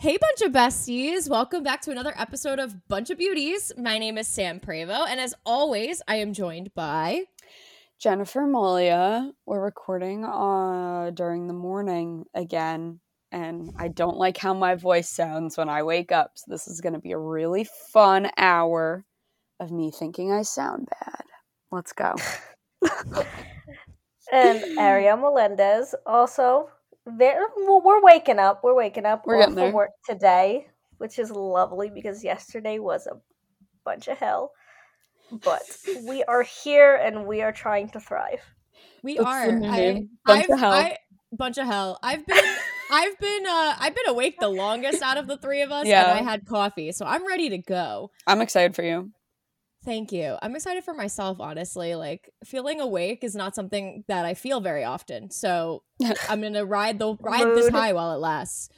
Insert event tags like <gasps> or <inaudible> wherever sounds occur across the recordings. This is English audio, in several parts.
Hey, bunch of besties. Welcome back to another episode of Bunch of Beauties. My name is Sam Prevo, and as always, I am joined by Jennifer Molia. We're recording uh, during the morning again, and I don't like how my voice sounds when I wake up. So, this is going to be a really fun hour of me thinking I sound bad. Let's go. <laughs> and Ariel Melendez also very, well, we're waking up. We're waking up. We're getting there. work today, which is lovely because yesterday was a bunch of hell. But we are here and we are trying to thrive. We That's are. I, bunch I've, of hell. I, bunch of hell. I've been. <laughs> I've been uh I've been awake the longest out of the three of us yeah. and I had coffee. So I'm ready to go. I'm excited for you. Thank you. I'm excited for myself, honestly. Like feeling awake is not something that I feel very often. So <laughs> I'm gonna ride the ride Mood. this high while it lasts.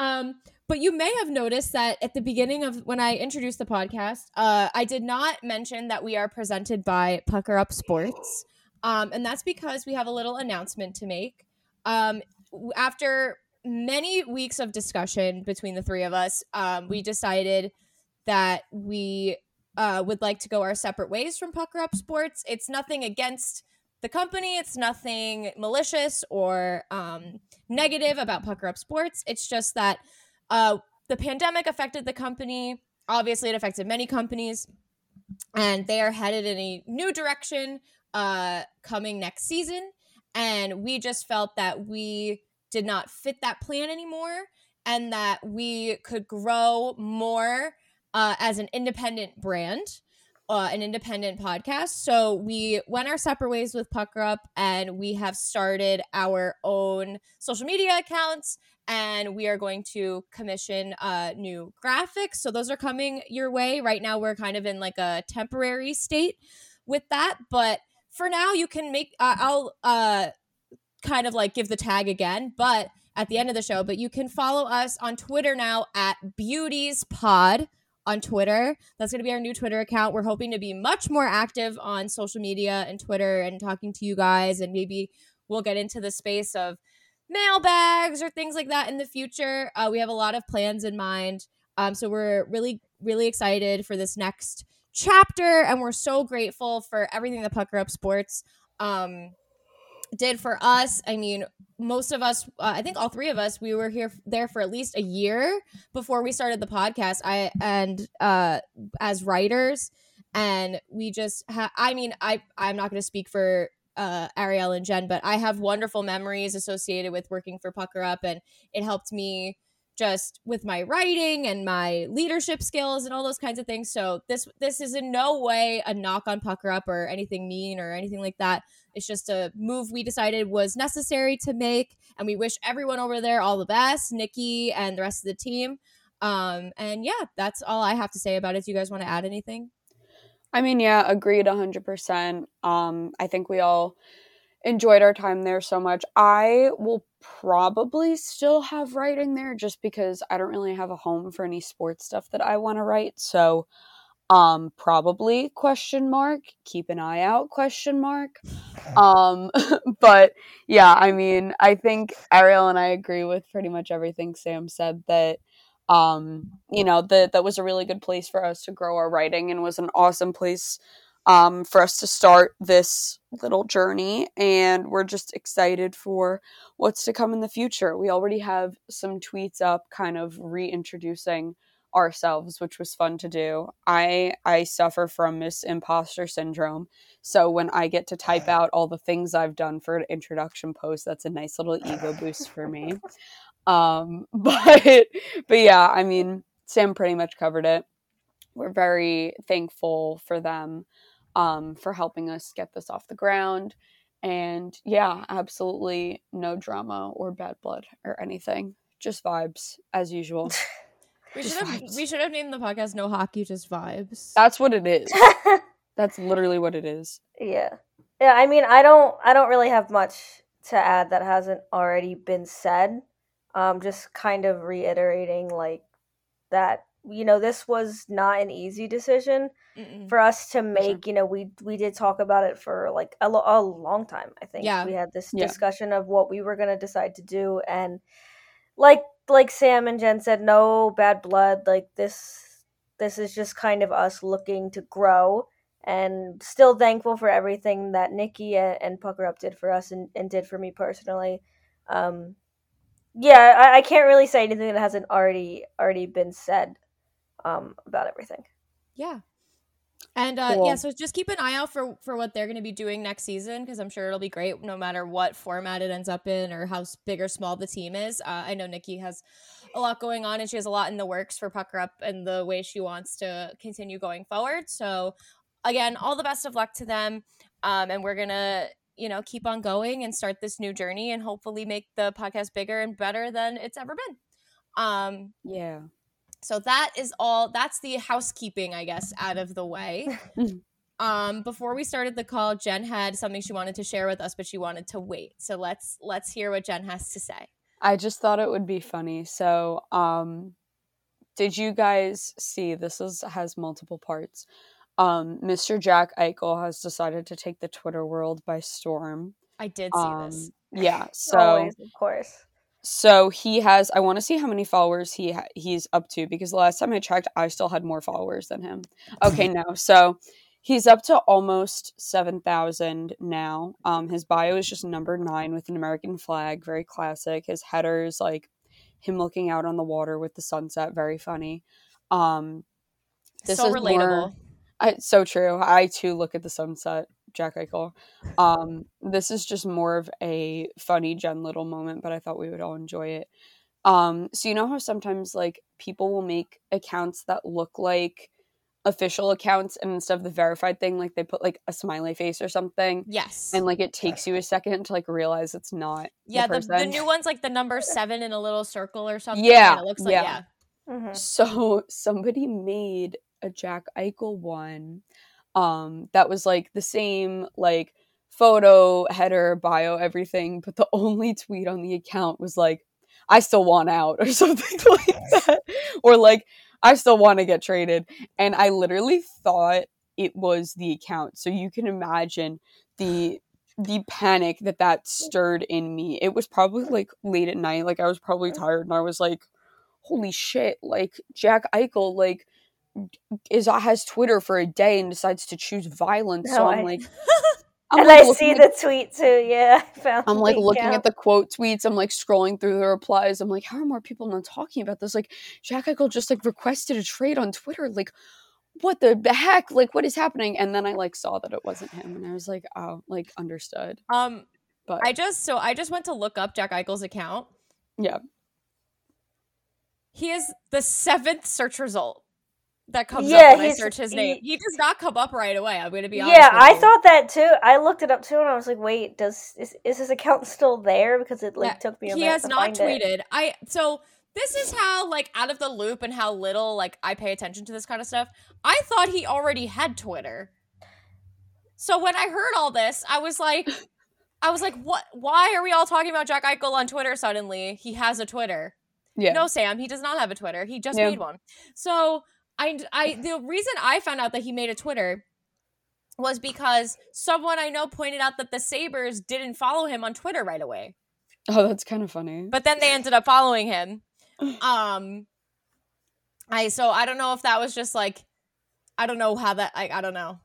Um, but you may have noticed that at the beginning of when I introduced the podcast, uh, I did not mention that we are presented by Pucker Up Sports. Um, and that's because we have a little announcement to make. Um, after many weeks of discussion between the three of us, um, we decided that we uh, would like to go our separate ways from Pucker Up Sports. It's nothing against the company. It's nothing malicious or um, negative about Pucker Up Sports. It's just that uh, the pandemic affected the company. Obviously, it affected many companies, and they are headed in a new direction uh, coming next season. And we just felt that we did not fit that plan anymore and that we could grow more uh, as an independent brand, uh, an independent podcast. So we went our separate ways with Pucker Up, and we have started our own social media accounts. And we are going to commission uh, new graphics. So those are coming your way. Right now, we're kind of in like a temporary state with that, but for now, you can make. Uh, I'll uh, kind of like give the tag again, but at the end of the show. But you can follow us on Twitter now at Beauties Pod on Twitter. That's going to be our new Twitter account. We're hoping to be much more active on social media and Twitter and talking to you guys. And maybe we'll get into the space of mailbags or things like that in the future. Uh, we have a lot of plans in mind. Um, so we're really, really excited for this next chapter. And we're so grateful for everything that Pucker Up Sports um, did for us. I mean, most of us, uh, I think all three of us, we were here there for at least a year before we started the podcast. I and uh, as writers, and we just, ha- I mean, I I'm not going to speak for uh, Ariel and Jen, but I have wonderful memories associated with working for Pucker Up, and it helped me just with my writing and my leadership skills and all those kinds of things. So this this is in no way a knock on Pucker Up or anything mean or anything like that. It's just a move we decided was necessary to make, and we wish everyone over there all the best, Nikki and the rest of the team. Um, and yeah, that's all I have to say about it. Do you guys want to add anything? I mean, yeah, agreed 100%. Um, I think we all enjoyed our time there so much. I will probably still have writing there just because I don't really have a home for any sports stuff that I want to write. So, um probably question mark keep an eye out question mark um <laughs> but yeah i mean i think ariel and i agree with pretty much everything sam said that um you know that that was a really good place for us to grow our writing and was an awesome place um, for us to start this little journey. And we're just excited for what's to come in the future. We already have some tweets up, kind of reintroducing ourselves which was fun to do i i suffer from this imposter syndrome so when i get to type <laughs> out all the things i've done for an introduction post that's a nice little ego boost for me um <laughs> but but yeah i mean sam pretty much covered it we're very thankful for them um, for helping us get this off the ground. And yeah, absolutely no drama or bad blood or anything. Just vibes as usual. <laughs> we should have we should have named the podcast "No Hockey, Just Vibes." That's what it is. <laughs> That's literally what it is. Yeah, yeah. I mean, I don't I don't really have much to add that hasn't already been said. Um, just kind of reiterating like that you know this was not an easy decision Mm-mm. for us to make sure. you know we we did talk about it for like a, a long time i think yeah we had this yeah. discussion of what we were going to decide to do and like like Sam and Jen said, no bad blood. Like this, this is just kind of us looking to grow, and still thankful for everything that Nikki and, and Pucker Up did for us and, and did for me personally. Um, yeah, I, I can't really say anything that hasn't already already been said um, about everything. Yeah. And uh, Cool. yeah, so just keep an eye out for for what they're going to be doing next season because I'm sure it'll be great no matter what format it ends up in or how big or small the team is. Uh, I know Nikki has a lot going on and she has a lot in the works for Pucker Up and the way she wants to continue going forward. So again, all the best of luck to them, um, and we're gonna you know keep on going and start this new journey and hopefully make the podcast bigger and better than it's ever been. Um, Yeah. So that is all that's the housekeeping i guess out of the way <laughs> um before we started the call jen had something she wanted to share with us but she wanted to wait so let's let's hear what jen has to say I just thought it would be funny. So, um, did you guys see this is has multiple parts? Um, Mr. Jack Eichel has decided to take the Twitter world by storm. i did see Um, this yeah, <laughs> so Always, of course. So he has. I want to see how many followers he ha- he's up to because the last time I checked, I still had more followers than him. Okay, <laughs> no, so he's up to almost seven thousand now. Um, his bio is just number nine with an American flag, very classic. His headers like him looking out on the water with the sunset, very funny. Um, this so is relatable more- I, so true. I too look at the sunset, Jack Eichel. Um, this is just more of a funny Jen Little moment, but I thought we would all enjoy it. Um, so you know how sometimes like people will make accounts that look like official accounts, and instead of the verified thing, like they put like a smiley face or something, yes and like it takes you a second to like realize it's not. yeah the, the person. new one's like the number seven in a little circle or something Yeah, it looks like yeah. yeah Mhm. So somebody made a Jack Eichel one um that was like the same like photo, header, bio, everything, but the <laughs> only tweet on the account was like I still want out <laughs> or something <laughs> like that or like I still want to get traded and I literally thought it was the account. So you can imagine the the panic that that stirred in me. It was probably like late at night, like I was probably tired and I was like holy shit, like Jack Eichel, like is has Twitter for a day and decides to choose violence. so I'm I- like, <laughs> I'm and like I looking see at- the tweet too. Yeah, I found. I'm like looking account. at the quote tweets. I'm like scrolling through the replies. I'm like, how are more people not talking about this? Like, Jack Eichel just like requested a trade on Twitter. Like, what the heck? Like, what is happening? And then I like saw that it wasn't him, and I was like, oh, like understood. um But i just so i just went to look up jack eichel's account yeah, he is the seventh search result that comes Yeah, up when I search his name. He does not come up right away. I'm going to be honest. Yeah, with I you. thought that too. I looked it up too, and I was like, "Wait, does is, is his account still there?" Because it like Yeah, took me. A he has to not find it. tweeted. I so this is how like out of the loop and how little like I pay attention to this kind of stuff. I thought he already had Twitter. So when I heard all this, I was like, I was like, what? Why are we all talking about Jack Eichel on Twitter suddenly? He has a Twitter. yeah, No, Sam, he does not have a Twitter. He just Yeah. made one. So I, I, the reason I found out that he made a Twitter was because someone I know pointed out that the Sabres didn't follow him on Twitter right away, Oh, that's kind of funny. but then they ended up following him. Um, I so I don't know if that was just like, I don't know how that. I, I don't know.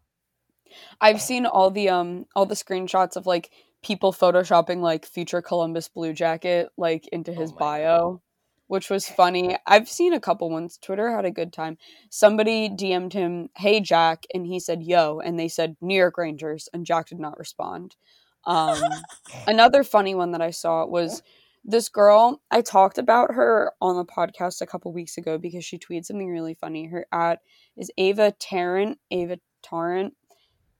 I've seen all the um all the screenshots of like people photoshopping like future Columbus Blue Jacket like into his Oh my bio, which was funny. I've seen a couple ones. Twitter had a good time. Somebody DM'd him, "Hey Jack," and he said, "Yo," and they said New York Rangers, and Jack did not respond. Um, <laughs> another funny one that I saw was this girl. I talked about her on the podcast a couple weeks ago because she tweeted something really funny. Her at is Ava Tarrant. Ava Tarrant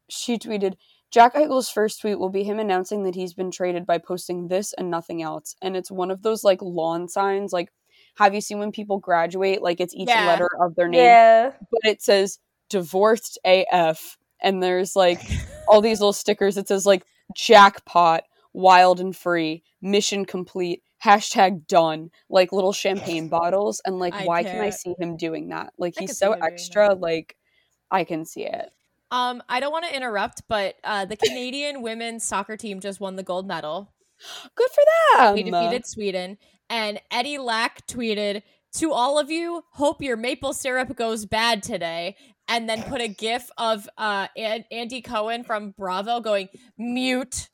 she tweeted Jack Eichel's first tweet will be him announcing that he's been traded by posting this and nothing else. And it's one of those like lawn signs. Like, have you seen when people graduate? Like, it's each Yeah. letter of their name, Yeah, but it says divorced AF. And there's like <laughs> all these little stickers. It says like jackpot, wild and free, mission complete, hashtag done, like little champagne bottles. And like, I why can I can't. see him doing that? Like, I he's so extra. Like, I can see it. Um, I don't want to interrupt, but uh, the Canadian women's soccer team just won the gold medal. <gasps> Good for them. They defeated Sweden, and Eddie Lack tweeted, "To all of you, hope your maple syrup goes bad today." And then put a gif of uh, Andy Cohen from Bravo going mute.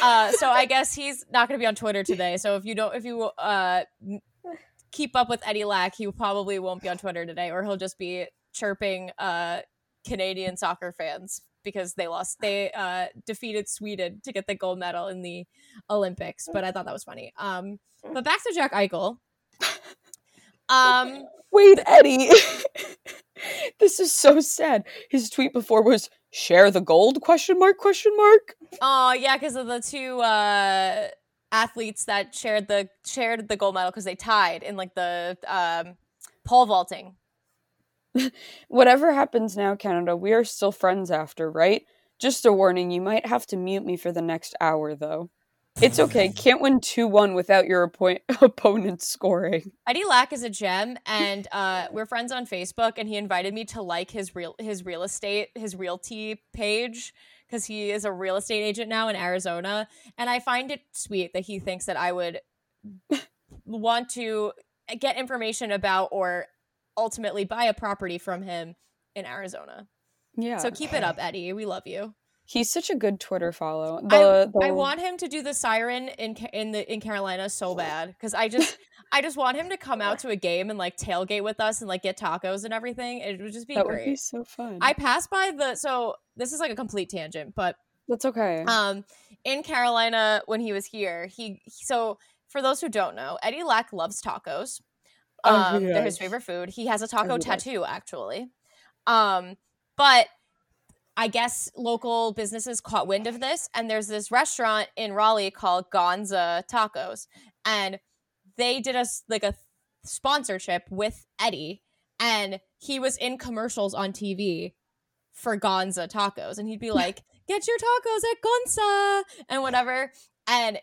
Uh, so I <laughs> guess he's not going to be on Twitter today. So if you don't, if you uh, keep up with Eddie Lack, he probably won't be on Twitter today, or he'll just be chirping uh, Canadian soccer fans because they lost. They uh, defeated Sweden to get the gold medal in the Olympics. But I thought that was funny. Um, but back to Jack Eichel. <laughs> Um, wait, Eddie. <laughs> this is so sad. His tweet before was "share the gold?" question mark question mark. Oh yeah, because of the two uh, athletes that shared the shared the gold medal because they tied in like the um, pole vaulting. <laughs> Whatever happens now, Canada, we are still friends after, right? Just a warning, you might have to mute me for the next hour, though. It's okay. <laughs> Can't win 2 1 without your oppo- <laughs> opponent scoring. Eddie Lack is a gem, and uh, we're friends on Facebook, and he invited me to like his real his real estate, his realty page, because he is a real estate agent now in Arizona. And I find it sweet that he thinks that I would want to get information about or ultimately buy a property from him in Arizona. Yeah. So keep it up, Eddie. We love you. He's such a good Twitter follow. The, I, the... I want him to do the siren in in the in Carolina so <laughs> bad because I just I just want him to come out to a game and like tailgate with us and like get tacos and everything. It would just be that great. would be so fun. I passed by the so this is like a complete tangent, but that's okay. Um, in Carolina when he was here, he so for those who don't know, Eddie Lack loves tacos. Oh, um, they're his favorite food. He has a taco tattoo, actually. Um, but I guess local businesses caught wind of this, and there's this restaurant in Raleigh called Gonza Tacos, and they did a like a sponsorship with Eddie, and he was in commercials on TV for Gonza Tacos, and he'd be <laughs> like, "Get your tacos at Gonza," and whatever, and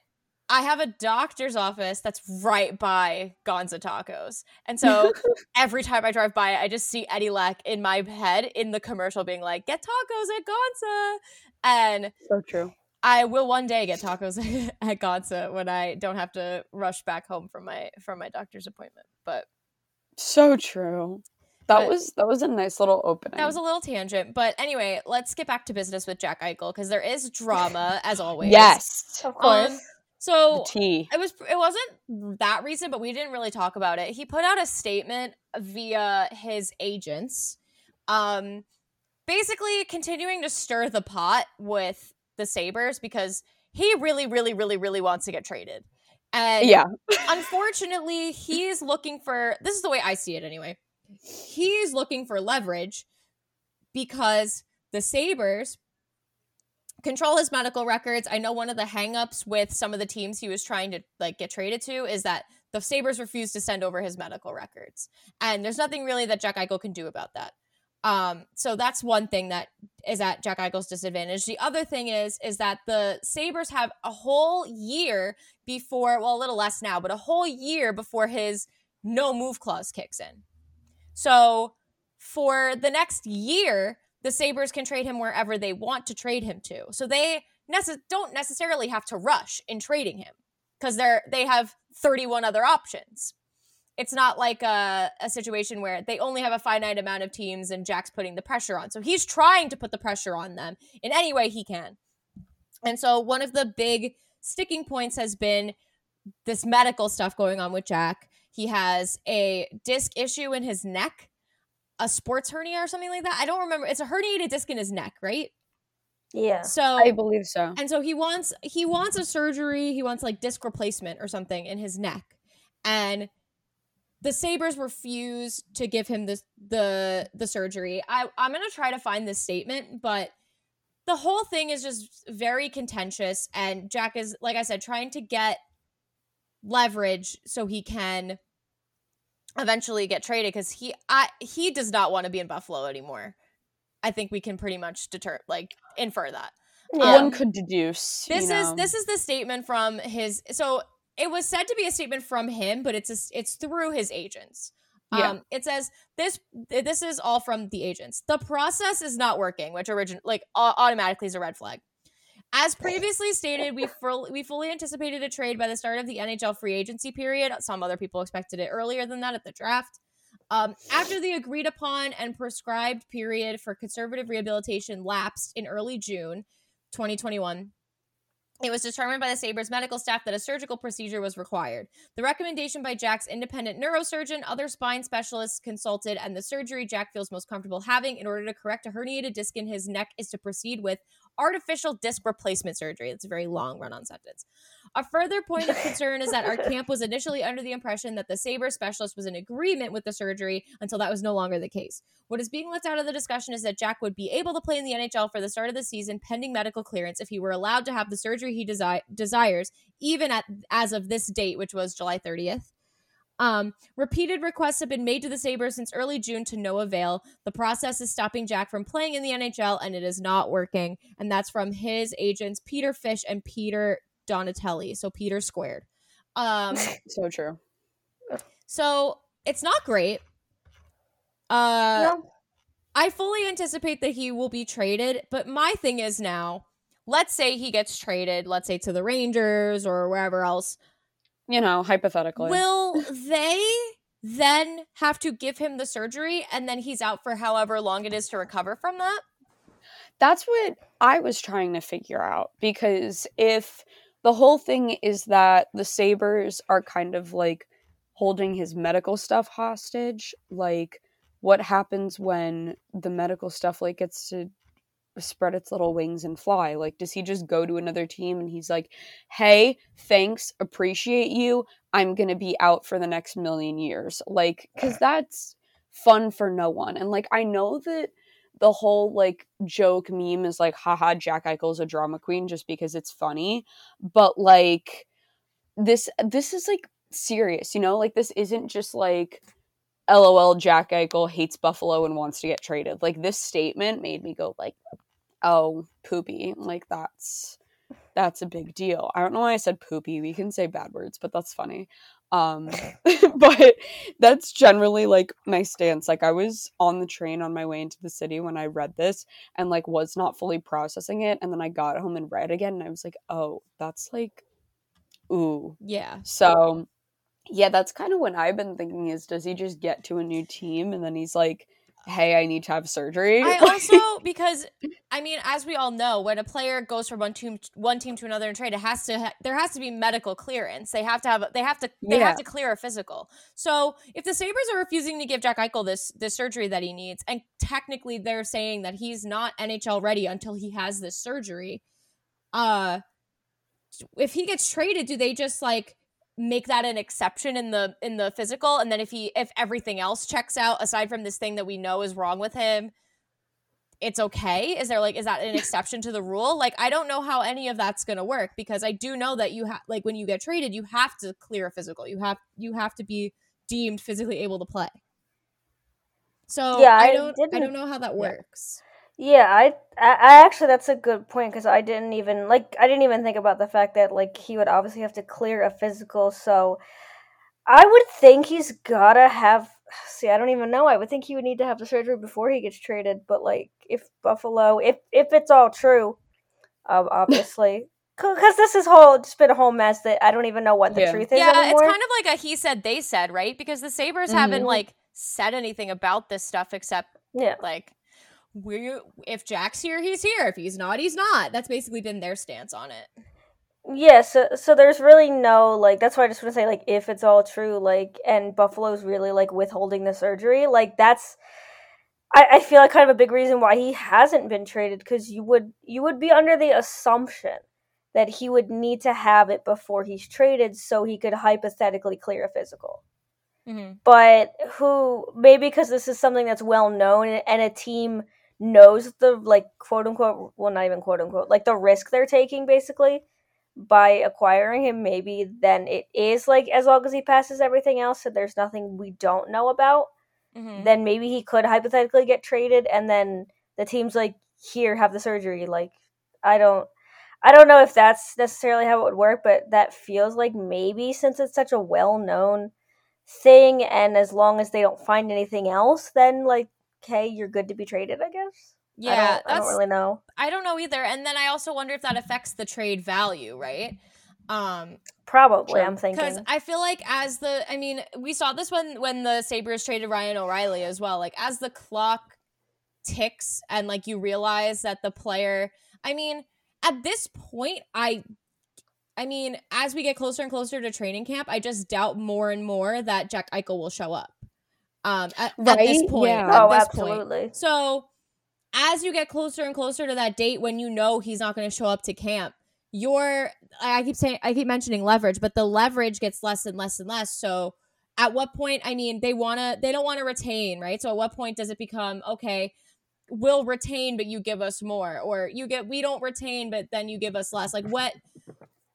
I have a doctor's office that's right by Gonza Tacos. And so <laughs> every time I drive by, I just see Eddie Lack in my head in the commercial being like, get tacos at Gonza. And so true. I will one day get tacos <laughs> at Gonza when I don't have to rush back home from my from my doctor's appointment. But so true. That but was that was a nice little opening. That was a little tangent, but anyway, let's get back to business with Jack Eichel because there is drama as always. yes, of course. Um, so it was it wasn't that recent, but we didn't really talk about it. He put out a statement via his agents, um, basically continuing to stir the pot with the Sabres because he really, really, really, really wants to get traded. And yeah, <laughs> unfortunately, he's looking for this is the way I see it anyway. He's looking for leverage because the Sabres control his medical records. I know one of the hangups with some of the teams he was trying to like get traded to is that the Sabres refused to send over his medical records. And there's nothing really that Jack Eichel can do about that. Um, so that's one thing that is at Jack Eichel's disadvantage. The other thing is is that the Sabres have a whole year before, well, a little less now, but a whole year before his no move clause kicks in. So for the next year, the Sabres can trade him wherever they want to trade him to. So they nece- don't necessarily have to rush in trading him because they're they have 31 other options. It's not like a, a situation where they only have a finite amount of teams and Jack's putting the pressure on. So he's trying to put the pressure on them in any way he can. And so one of the big sticking points has been this medical stuff going on with Jack. He has a disc issue in his neck a sports hernia or something like that. I don't remember. It's a herniated disc in his neck, right? Yeah. So I believe so. And so he wants he wants a surgery. He wants like disc replacement or something in his neck. And the Sabres refuse to give him this the the surgery. I I'm gonna try to find this statement, but the whole thing is just very contentious. And Jack is, like I said, trying to get leverage so he can eventually get traded because he I he does not want to be in Buffalo anymore. I think we can pretty much deter like infer that. Yeah. Um, One could deduce. This know. is this is the statement from his so it was said to be a statement from him, but it's a, it's through his agents. Yeah. Um, it says this this is all from the agents. The process is not working, which origin like automatically is a red flag. As previously stated, we we fully anticipated a trade by the start of the NHL free agency period. Some other people expected it earlier than that at the draft. Um, after the agreed upon and prescribed period for conservative rehabilitation lapsed in early June 2021, it was determined by the Sabres medical staff that a surgical procedure was required. The recommendation by Jack's independent neurosurgeon, other spine specialists consulted, and the surgery Jack feels most comfortable having in order to correct a herniated disc in his neck is to proceed with artificial disc replacement surgery. It's a very long run on sentence. A further point of concern is that our <laughs> camp was initially under the impression that the Sabre specialist was in agreement with the surgery until that was no longer the case. What is being left out of the discussion is that Jack would be able to play in the NHL for the start of the season pending medical clearance if he were allowed to have the surgery he desi- desires, even at as of this date, which was July 30th. Um, repeated requests have been made to the Sabres since early June to no avail. The process is stopping Jack from playing in the NHL, and it is not working. And that's from his agents, Peter Fish and Peter Donatelli. So Peter squared. Um, <laughs> so true. So it's not great. Uh, No. I fully anticipate that he will be traded, but my thing is now, let's say he gets traded, let's say to the Rangers or wherever else. You know, hypothetically. Will they then have to give him the surgery and then he's out for however long it is to recover from that? That's what I was trying to figure out because if the whole thing is that the Sabres are kind of like holding his medical stuff hostage, like what happens when the medical stuff like gets to spread its little wings and fly? Like does he just go to another team and he's like, "Hey, thanks, appreciate you. I'm going to be out for the next million years." Like cuz <sighs> that's fun for no one. And like I know that the whole like joke meme is like, haha, Jack Eichel's a drama queen just because it's funny. But like this this is like serious, you know? Like this isn't just like LOL Jack Eichel hates Buffalo and wants to get traded. Like this statement made me go like, oh, poopy. Like that's that's a big deal. I don't know why I said poopy. We can say bad words, but that's funny. Um <laughs> <laughs> but that's generally like my stance. Like I was on the train on my way into the city when I read this and like was not fully processing it and then I got home and read again and I was like, "Oh, that's like ooh." Yeah. So, yeah, that's kind of what I've been thinking is does he just get to a new team and then he's like, "Hey, I need to have surgery." I <laughs> also because I mean, as we all know, when a player goes from one team one team to another in trade, it has to ha- there has to be medical clearance. They have to have they have to they Yeah. have to clear a physical. So if the Sabres are refusing to give Jack Eichel this this surgery that he needs, and technically they're saying that he's not NHL ready until he has this surgery, uh, if he gets traded, do they just like make that an exception in the in the physical. And then if he if everything else checks out aside from this thing that we know is wrong with him it's okay? Is there like is that an exception to the rule? Like i don't know how any of that's going to work because i do know that you have like when you get traded you have to clear a physical. You have you have to be deemed physically able to play. So Yeah, i I don't i didn't- don't know how that works Yeah, I, I, I actually that's a good point because I didn't even like I didn't even think about the fact that like he would obviously have to clear a physical. So I would think he's gotta have. <sighs> See, I don't even know. I would think he would need to have the surgery before he gets traded. But like, if Buffalo, if if it's all true, um, obviously, <laughs> because this is whole just been a whole mess that I don't even know what the Yeah. truth is yeah anymore. it's kind of like a he said they said right because the sabres haven't Mhm. like said anything about this stuff except yeah. like we if Jack's here, he's here. If he's not, he's not. That's basically been their stance on it. Yeah, so so there's really no like that's why I just want to say like if it's all true like and Buffalo's really like withholding the surgery like that's I, I feel like kind of a big reason why he hasn't been traded because you would you would be under the assumption that he would need to have it before he's traded so he could hypothetically clear a physical Mm-hmm. but who maybe because this is something that's well known and a team knows the like quote unquote well not even quote unquote like the risk they're taking basically by acquiring him maybe then it is like as long as he passes everything else and there's nothing we don't know about Mm-hmm. then maybe he could hypothetically get traded and then the team's like here have the surgery like i don't i don't know if that's necessarily how it would work but that feels like maybe since it's such a well-known thing and as long as they don't find anything else then like okay you're good to be traded i guess Yeah, I don't, I don't really know. I don't know either. And then I also wonder if that affects the trade value, right? Um, Probably. I'm thinking because. I feel like as the, I mean, we saw this when when the Sabres traded Ryan O'Reilly as well. Like as the clock ticks and like you realize that the player, I mean, at this point, I. I mean, as we get closer and closer to training camp, I just doubt more and more that Jack Eichel will show up. Um, at, at this point, Yeah. at oh, this point. absolutely. So, as you get closer and closer to that date when you know he's not going to show up to camp, your I keep saying I keep mentioning leverage, but the leverage gets less and less and less. So, at what point? I mean, they want to they don't want to retain, right? So, at what point does it become okay? We'll retain, but you give us more, or you get we don't retain, but then you give us less. Like what?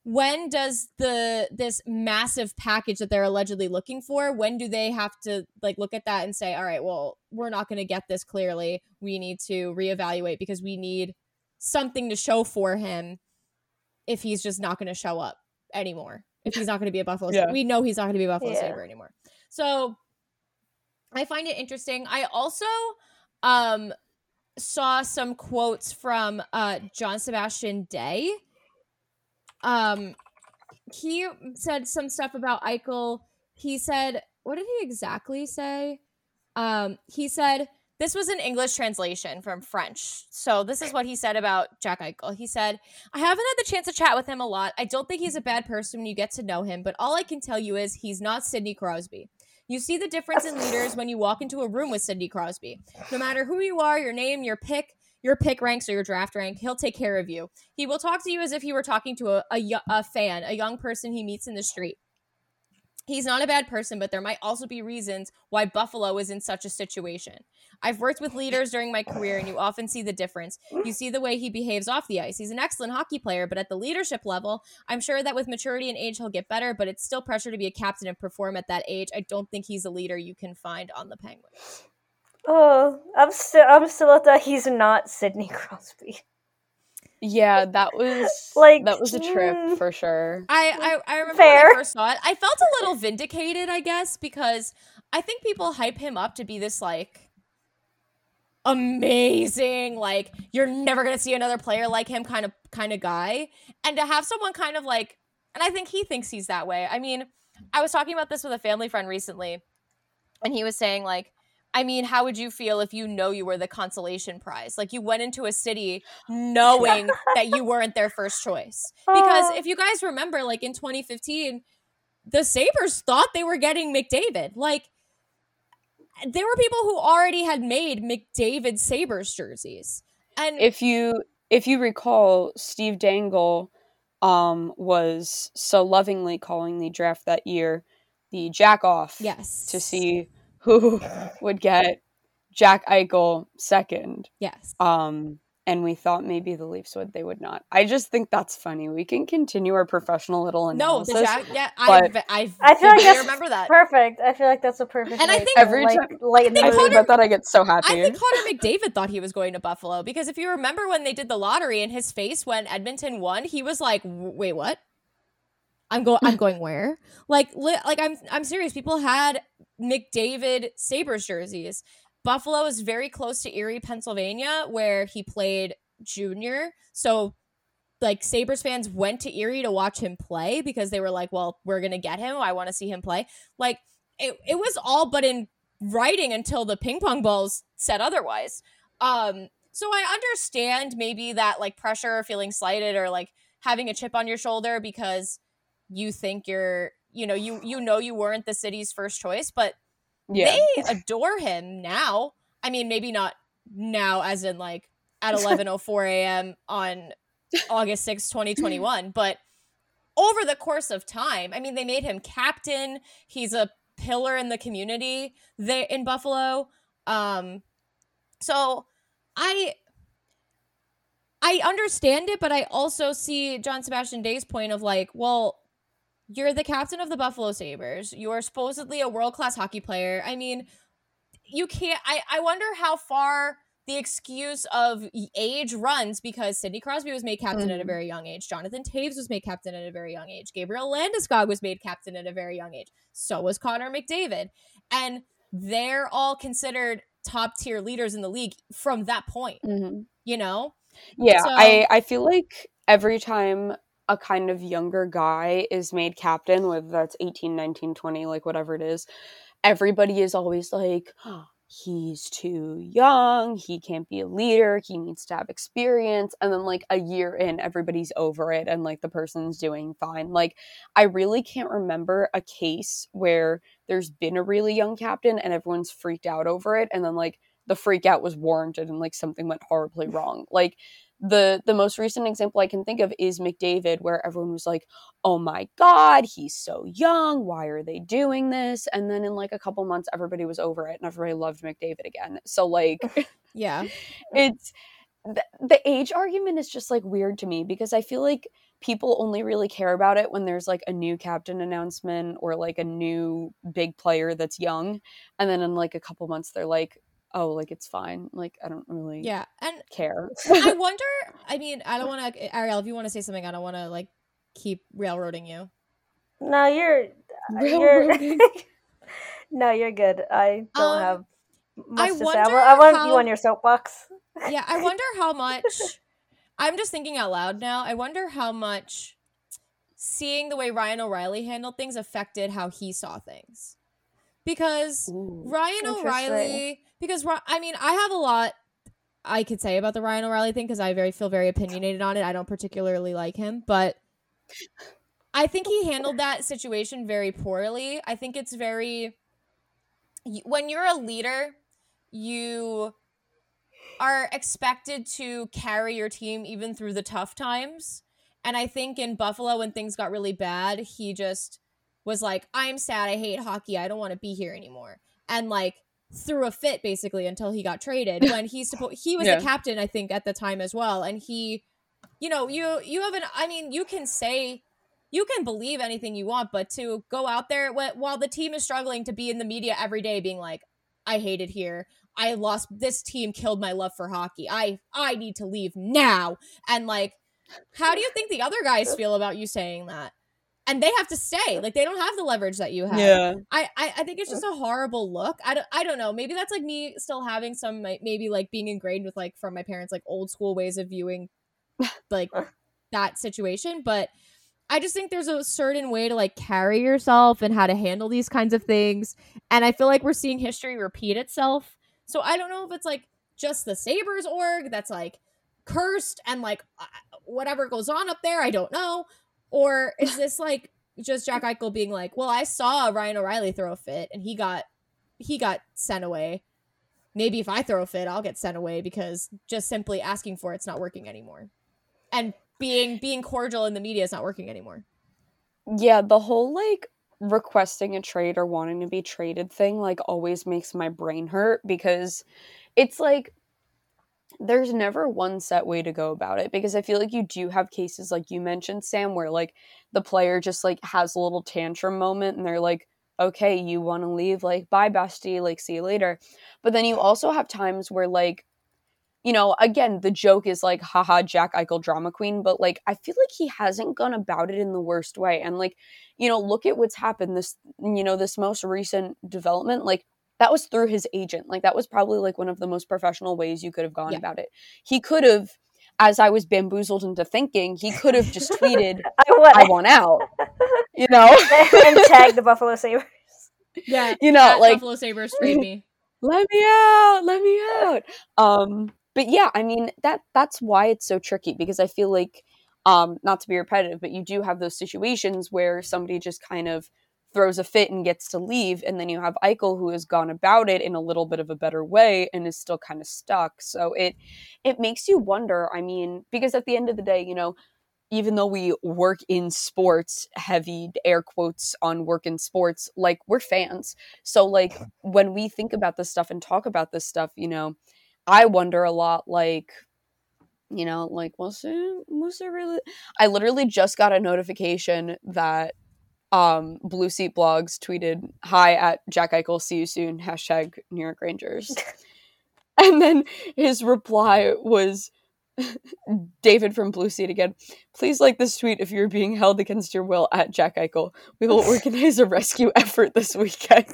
When does the this massive package that they're allegedly looking for? When do they have to like look at that and say, all right, well, we're not going to get this clearly. We need to reevaluate because we need something to show for him if he's just not going to show up anymore. If he's not going to be a Buffalo, <laughs> Yeah. we know he's not going to be a Buffalo Yeah. Sabre anymore. So I find it interesting. I also um saw some quotes from uh Jean-Sébastien Dea. Um he said some stuff about Eichel. He said, what did he exactly say? Um he said this was an English translation from French. So this is what he said about Jack Eichel. He said, I haven't had the chance to chat with him a lot. I don't think he's a bad person when you get to know him, but all I can tell you is he's not Sidney Crosby. You see the difference in leaders when you walk into a room with Sidney Crosby. No matter who you are, your name, your pick, your pick ranks, or your draft rank, he'll take care of you. He will talk to you as if he were talking to a, a, a fan, a young person he meets in the street. He's not a bad person, but there might also be reasons why Buffalo is in such a situation. I've worked with leaders during my career, and you often see the difference. You see the way he behaves off the ice. He's an excellent hockey player, but at the leadership level, I'm sure that with maturity and age, he'll get better, but it's still pressure to be a captain and perform at that age. I don't think he's a leader you can find on the Penguins. Oh, I'm still I'm still at that. He's not Sidney <laughs> Crosby. Yeah, that was <laughs> Like, that was a trip mm. for sure. I, I, I remember when I first saw it, I felt a little vindicated, I guess, because I think people hype him up to be this like amazing, like you're never gonna see another player like him kind of kind of guy. And to have someone kind of like and I think he thinks he's that way. I mean, I was talking about this with a family friend recently, and he was saying, like, I mean, how would you feel if you know you were the consolation prize? Like you went into a city knowing <laughs> that you weren't their first choice. Because Oh. if you guys remember, like in 2015, the Sabres thought they were getting McDavid. Like there were people who already had made McDavid Sabres jerseys. And If you if you recall, Steve Dangle um was so lovingly calling the draft that year the jack off yes. to see who <laughs> would get Jack Eichel second. Yes. Um, and we thought maybe the Leafs would, they would not. I just think that's funny. We can continue our professional little No, analysis. the Jack. Yeah, I, but- I, I feel like vividly that's remember that. perfect. I feel like that's a perfect. And I think- Every like, time- lighten the I think think about that, I get so happy. I think Connor McDavid thought he was going to Buffalo because if you remember when they did the lottery and his face when Edmonton won, he was like, "Wait, what? I'm going. I'm going where? Like, li- like I'm. I'm serious. People had McDavid Sabres jerseys. Buffalo is very close to Erie, Pennsylvania, where he played junior. So, like Sabres fans went to Erie to watch him play because they were like, "Well, we're gonna get him. I want to see him play." Like, it. It was all but in writing until the ping pong balls said otherwise. Um, so I understand maybe that like pressure or feeling slighted or like having a chip on your shoulder because you think you're, you know, you you know you weren't the city's first choice, but yeah. they adore him now. I mean, maybe not now as in like at <laughs> 11:04 a.m. on August 6, 2021, but over the course of time, I mean, they made him captain. He's a pillar in the community there in Buffalo. Um so I I understand it, but I also see Jean-Sébastien Dea's point of like, well, you're the captain of the Buffalo Sabres. You're supposedly a world class hockey player. I mean, you can't. I, I wonder how far the excuse of age runs because Sidney Crosby was made captain at a Mhm. very young age. Jonathan Toews was made captain at a very young age. Gabriel Landeskog was made captain at a very young age. So was Connor McDavid. And they're all considered top tier leaders in the league from that point. Mm-hmm. You know? Yeah, So- I I feel like every time a kind of younger guy is made captain, whether that's 18, 19, 20, like whatever it is, everybody is always like, "Oh, he's too young, he can't be a leader, he needs to have experience. And then like a year in, everybody's over it and like the person's doing fine. Like I really can't remember a case where there's been a really young captain and everyone's freaked out over it and then like the freak out was warranted and like something went horribly wrong. Like the the most recent example I can think of is McDavid, where everyone was like, "Oh my god, he's so young. Why are they doing this?" And then in like a couple months, everybody was over it and everybody loved McDavid again. So like, <laughs> Yeah. <laughs> it's the, the age argument is just like weird to me because I feel like people only really care about it when there's like a new captain announcement or like a new big player that's young, and then in like a couple months they're like, "Oh, like it's fine. Like I don't really Yeah. And care." I <laughs> wonder, I mean, I don't want to, Ariel, if you want to say something, I don't want to like keep railroading you. No, you're <laughs> Railroading. you're No, you're good. I don't Um, have much I to say. I wonder want, I want you on your soapbox. Yeah. I <laughs> wonder how much, I'm just thinking out loud now. I wonder how much seeing the way Ryan O'Reilly handled things affected how he saw things. Because Ooh. Ryan O'Reilly, because I mean, I have a lot I could say about the Ryan O'Reilly thing because I very feel very opinionated on it. I don't particularly like him, but I think he handled that situation very poorly. I think it's very when you're a leader, you are expected to carry your team even through the tough times. And I think in Buffalo, when things got really bad, he just was like, I'm sad. I hate hockey. I don't want to be here anymore. And like threw a fit basically until he got traded <laughs> when he's supposed he was Yeah. the captain I think at the time as well and he you know you you have an I mean you can say you can believe anything you want but to go out there wh- while the team is struggling to be in the media every day being like I hate it here I lost this team killed my love for hockey I I need to leave now and like how do you think the other guys feel about you saying that and they have to stay like they don't have the leverage that you have Yeah. I, I I think it's just a horrible look. I don't, I don't know. Maybe that's like me still having some maybe like being ingrained with like from my parents like old school ways of viewing <laughs> like that situation. But I just think there's a certain way to like carry yourself and how to handle these kinds of things. And I feel like we're seeing history repeat itself. So I don't know if it's like just the Sabres org that's like cursed and like uh, whatever goes on up there. I don't know. Or is this like just Jack Eichel being like, "Well, I saw Ryan O'Reilly throw a fit and he got he got sent away. Maybe if I throw a fit, I'll get sent away because just simply asking for it's not working anymore." And being being cordial in the media is not working anymore. Yeah, the whole like requesting a trade or wanting to be traded thing like always makes my brain hurt because it's like there's never one set way to go about it because I feel like you do have cases like you mentioned Sam where like the player just like has a little tantrum moment and they're like okay, you want to leave like bye bestie, like see you later. But then you also have times where like you know, again, the joke is like, haha, Jack Eichel drama queen, but like, I feel like he hasn't gone about it in the worst way. And like, you know, look at what's happened this, you know, this most recent development. Like, that was through his agent. Like, that was probably like one of the most professional ways you could have gone Yeah. about it. He could have, as I was bamboozled into thinking, he could have just tweeted, <laughs> I want I want out, <laughs> you know? and tag the Buffalo Sabres. Yeah, <laughs> You know, like- Buffalo Sabres trade me. let me out let me out um but yeah i mean that that's why it's so tricky because i feel like um not to be repetitive but you do have those situations where somebody just kind of throws a fit and gets to leave and then you have Eichel who has gone about it in a little bit of a better way and is still kind of stuck. So it it makes you wonder i mean because at the end of the day you know even though we work in sports heavy air quotes on work in sports like we're fans. So like when we think about this stuff and talk about this stuff you know i wonder a lot like you know like was it was it really i literally just got a notification that um blue seat blogs tweeted hi at jack eichel see you soon hashtag new york rangers <laughs> and then his reply was <laughs> David from Blue Seat again. Please like this tweet if you're being held against your will at Jack Eichel. We will <laughs> organize a rescue effort this weekend.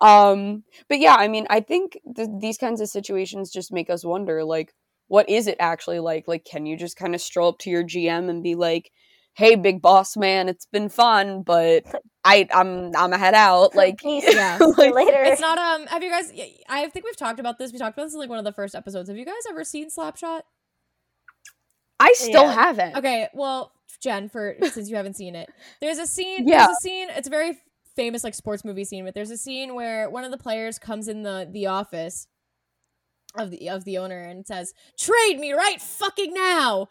Um, but yeah, I mean, I think th- these kinds of situations just make us wonder, like, what is it actually like? Like, can you just kind of stroll up to your GM and be like, "Hey, big boss man, it's been fun, but I, I'm, I'm a head out." <laughs> Like, Peace. <laughs> Yeah. See you later. It's not um have you guys I think we've talked about this. We talked about this in like one of the first episodes. Have you guys ever seen Slapshot? I still Yeah. haven't. Okay, well, Jen, for since you haven't seen it, there's a scene. Yeah. There's a scene. It's a very famous like sports movie scene, but there's a scene where one of the players comes in the the office of the of the owner and says, "Trade me right fucking now,"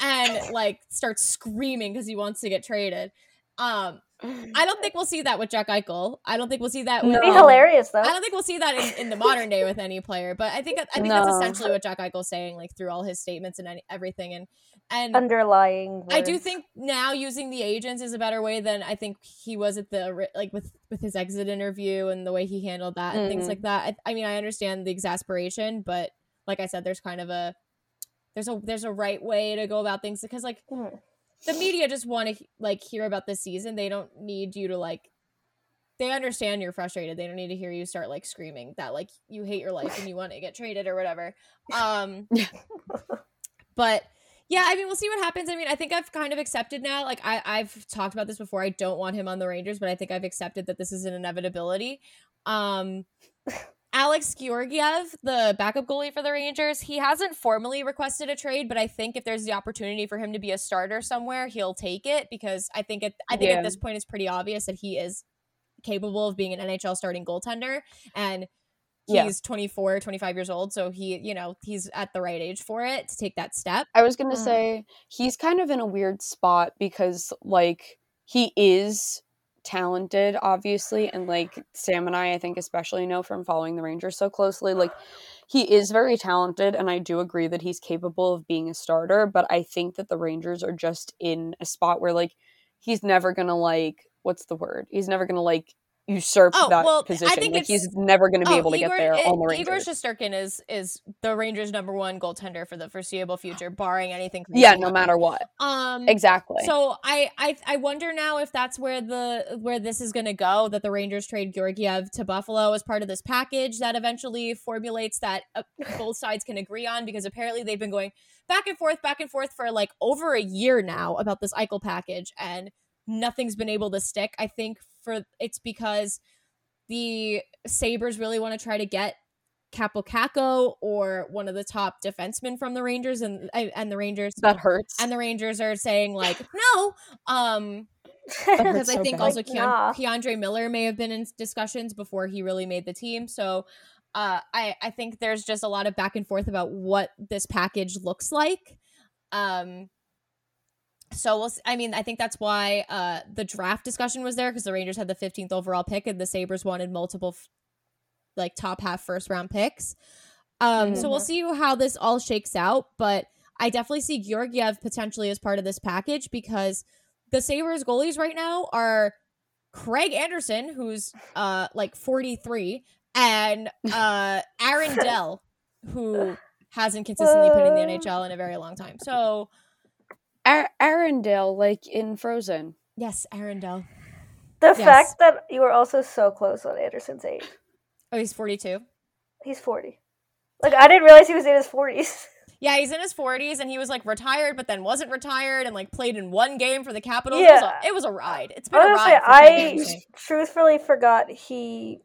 and like starts screaming because he wants to get traded. Um, I don't think we'll see that with Jack Eichel. I don't think we'll see that. With, It'd be No. hilarious though. I don't think we'll see that in, in the modern day with any player, but I think I think that's essentially what Jack Eichel's saying, like through all his statements and any, everything, and and Underlying. I do think now using the agents is a better way than I think he was at the like with with his exit interview and the way he handled that and things Mhm. like that. I, I mean, I understand the exasperation, but like I said, there's kind of a there's a there's a right way to go about things because like Mhm. the media just want to like hear about this season. They don't need you to like. They understand you're frustrated. They don't need to hear you start like screaming that like you hate your life and you want to get traded or whatever. Um, Yeah. <laughs> but yeah, I mean, we'll see what happens. I mean, I think I've kind of accepted now. Like I, I've talked about this before. I don't want him on the Rangers, but I think I've accepted that this is an inevitability. Um, <laughs> Alex Georgiev, the backup goalie for the Rangers, he hasn't formally requested a trade, but I think if there's the opportunity for him to be a starter somewhere, he'll take it because I think it, I think Yeah. at this point it's pretty obvious that he is capable of being an NHL starting goaltender and Yeah. he's 24, 25 years old, so he, you know, he's at the right age for it to take that step. I was gonna Mm. say he's kind of in a weird spot because like he is talented, obviously, and like Sam and I, I think especially know from following the Rangers so closely, like he is very talented, and I do agree that he's capable of being a starter. But I think that the Rangers are just in a spot where like he's never gonna like what's the word? He's never gonna like usurp Oh, that well, I position. think Like he's never gonna be Oh, able to Igor, get there it- on the Igor Rangers. Is is the Rangers' number one goaltender for the foreseeable future, barring anything. yeah, no matter what. Um, Exactly. So I, I I wonder now if that's where the where this is going to go. That the Rangers trade Georgiev to Buffalo as part of this package that eventually formulates that uh, <laughs> both sides can agree on. Because apparently they've been going back and forth, back and forth for like over a year now about this Eichel package, and nothing's been able to stick. I think for it's because the Sabres really want to try to get Kaapo Kakko or one of the top defensemen from the Rangers and and the Rangers that hurts. and the Rangers are saying like <laughs> no, um, because I so think bad. also Keon- nah. K'Andre Miller may have been in discussions before he really made the team. So uh, I I think there's just a lot of back and forth about what this package looks like. Um, so we'll. i mean, I think that's why uh, the draft discussion was there because the Rangers had the 15th overall pick and the Sabres wanted multiple, f- like top half first round picks. Um, so we'll Mhm. see how this all shakes out, but I definitely see Georgiev potentially as part of this package because the Sabres goalies right now are Craig Anderson, who's uh like 43, and uh Aaron <laughs> Dell, who hasn't consistently been in the Uh. NHL in a very long time. So Ar- Arendelle, like in Frozen. yes, Aaron Dell. the Yes. fact that you were also so close on Anderson's age. Oh, he's 42. He's 40. Like, I didn't realize he was in his 40s. <laughs> Yeah, he's in his 40s and he was like retired, but then wasn't retired and like played in one game for the Capitals. It, was Yeah. a, it was a ride. It's been a Honestly, ride. For I truthfully forgot he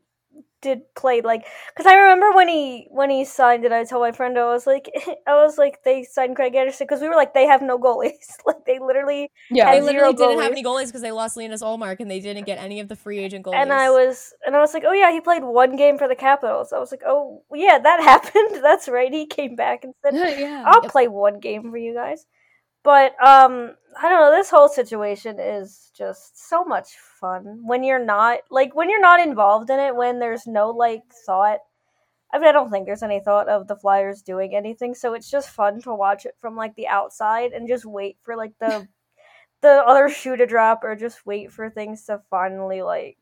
did play like because I remember when he when he signed it. I told my friend I was like <laughs> I was like they signed Craig Anderson because we were like they have no goalies. <laughs> like they literally Yeah, They literally didn't have any goalies because they lost Linus Ullmark and they didn't get any of the free agent goalies. and I was and I was like oh yeah he played one game for the Capitals. I was like oh yeah that <laughs> happened. That's right. He came back and said yeah. I'll Yep. play one game for you guys. But um I don't know, this whole situation is just so much fun when you're not like when you're not involved in it, when there's no like thought I mean I don't think there's any thought of the Flyers doing anything, so it's just fun to watch it from like the outside and just wait for like the <laughs> the other shoe to drop or just wait for things to finally like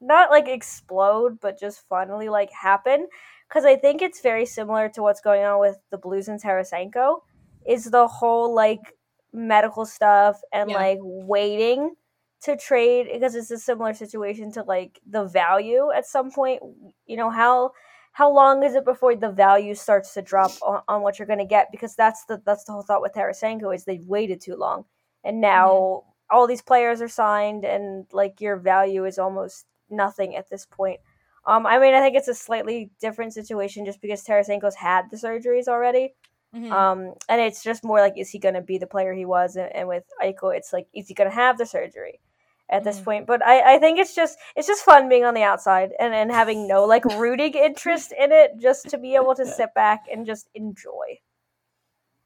not like explode, but just finally like happen. Because I think it's very similar to what's going on with the Blues and Tarasenko, is the whole like medical stuff and Yeah. like waiting to trade because it's a similar situation to like the value at some point. You know how how long is it before the value starts to drop on, on what you're going to get? Because that's the that's the whole thought with Tarasenko is they've waited too long, and now mm-hmm. all these players are signed, and like your value is almost nothing at this point. Um, I mean, I think it's a slightly different situation just because Tarasenko's had the surgeries already. Mm-hmm. Um, and it's just more like, is he going to be the player he was? And, and with Eichel, it's like, is he going to have the surgery? at this mm. point. But I, I think it's just it's just fun being on the outside and, and having no like rooting interest in it, just to be able to <laughs> sit back and just enjoy.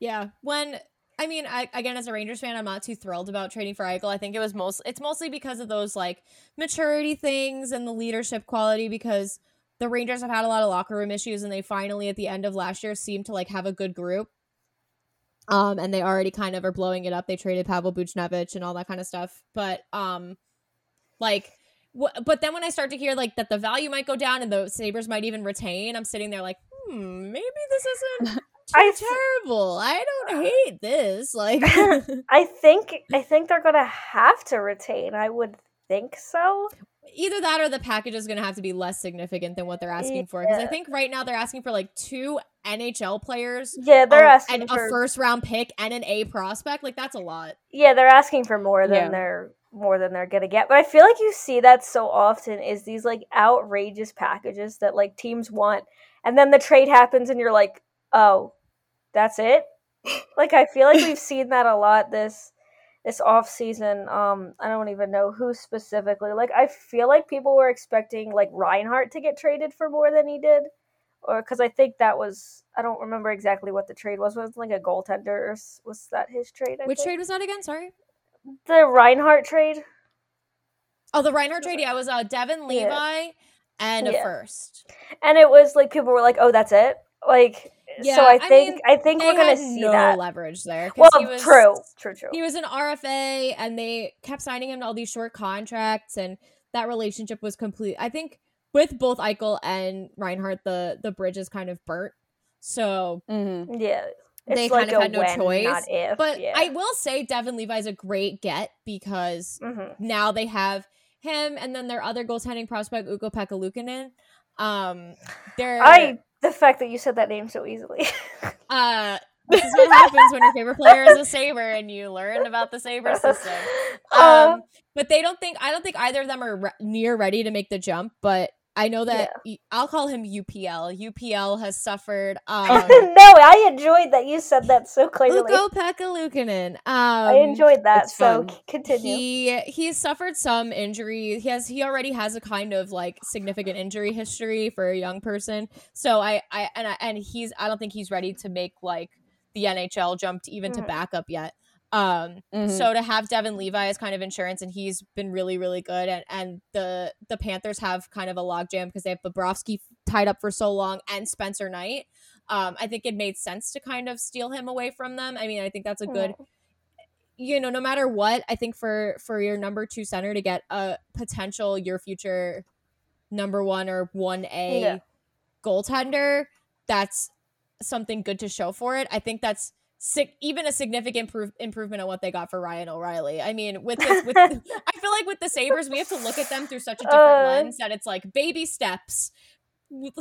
Yeah. When I mean, I, again, as a Rangers fan, I'm not too thrilled about trading for Eichel. I think it was most it's mostly because of those like maturity things and the leadership quality because the Rangers have had a lot of locker room issues and they finally at the end of last year seemed to like have a good group. Um, and they already kind of are blowing it up. They traded Pavel Buchnevich and all that kind of stuff. But um, like, w- but then when I start to hear like that the value might go down and the Sabres might even retain, I'm sitting there like, hmm, maybe this isn't <laughs> too I terrible. I don't hate this. <laughs> Like, <laughs> I think I think they're gonna have to retain. I would think so either that or the package is going to have to be less significant than what they're asking yeah. for. Because I think right now they're asking for like two NHL players. Yeah, they're asking and for a first round pick and an A prospect. Like that's a lot. Yeah, they're asking for more than yeah. they're more than they're gonna get. But I feel like you see that so often is these like outrageous packages that like teams want, and then the trade happens, and you're like, oh, that's it. <laughs> like I feel like we've seen that a lot this this off season. Um, I don't even know who specifically. Like, I feel like people were expecting like Reinhart to get traded for more than he did, or because I think that was I don't remember exactly what the trade was. Was like a goaltender? Or was that his trade? I Which think? trade was that again? Sorry, the Reinhart trade. Oh, the Reinhart trade. Yeah, it was uh, Devon Levi yeah. and a yeah. first. And it was like people were like, "Oh, that's it." Like yeah, so I think I, mean, I think we're gonna see no that leverage there. Well, was, true, true, true. He was an RFA, and they kept signing him to all these short contracts, and that relationship was complete. I think with both Eichel and Reinhart, the the bridge is kind of burnt. So mm-hmm. yeah, they like kind of had no when, choice. If, but yeah. I will say Devon Levi is a great get because mm-hmm. now they have him, and then their other goaltending prospect Ukko-Pekka Um, they're I the fact that you said that name so easily. <laughs> uh, this is what happens when your favorite player is a Sabre and you learn about the Sabre <laughs> system. Um, um, but they don't think I don't think either of them are re- near ready to make the jump. But I know that yeah. I'll call him UPL. UPL has suffered. <laughs> Um, no, I enjoyed that you said that so clearly. Ukko-Pekka Luukkonen. Um, I enjoyed that. So continue. He he's suffered some injury. He has he already has a kind of like significant injury history for a young person. So I I and I, and he's I don't think he's ready to make like the NHL jump to even mm. to backup yet. Um, mm-hmm. so to have Devon Levi as kind of insurance, and he's been really, really good. And and the the Panthers have kind of a logjam because they have Bobrovsky tied up for so long and Spencer Knight. Um, I think it made sense to kind of steal him away from them. I mean, I think that's a good. You know, no matter what, I think for for your number two center to get a potential your future number one or one A yeah. goaltender, that's something good to show for it. I think that's even a significant improvement on what they got for Ryan O'Reilly. I mean, with this, with <laughs> <laughs> I feel like with the Sabres, we have to look at them through such a different uh, lens that it's like baby steps,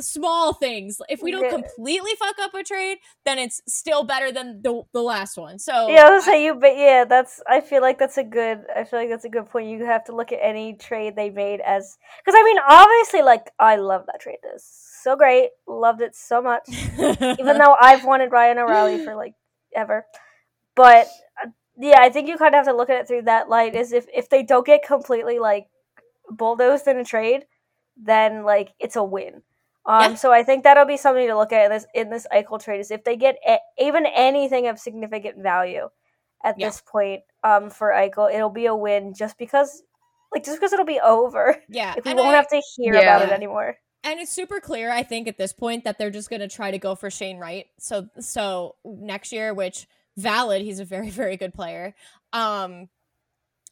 small things. If we don't completely fuck up a trade, then it's still better than the the last one. So yeah, I'll say you, but yeah, that's. I feel like that's a good. I feel like that's a good point. You have to look at any trade they made as because I mean, obviously, like I love that trade. This so great, loved it so much. <laughs> Even though I've wanted Ryan O'Reilly for like ever. But uh, yeah, I think you kind of have to look at it through that light. Is if if they don't get completely like bulldozed in a trade, then like it's a win. Um, yeah. so I think that'll be something to look at in this in this Eichel trade is if they get a- even anything of significant value at yeah. this point um, for Eichel, it'll be a win just because like just because it'll be over. Yeah, <laughs> if we won't I, have to hear yeah. about it anymore. And it's super clear, I think, at this point that they're just going to try to go for Shane Wright. So, so next year, which valid, he's a very, <laughs> very good player. Um,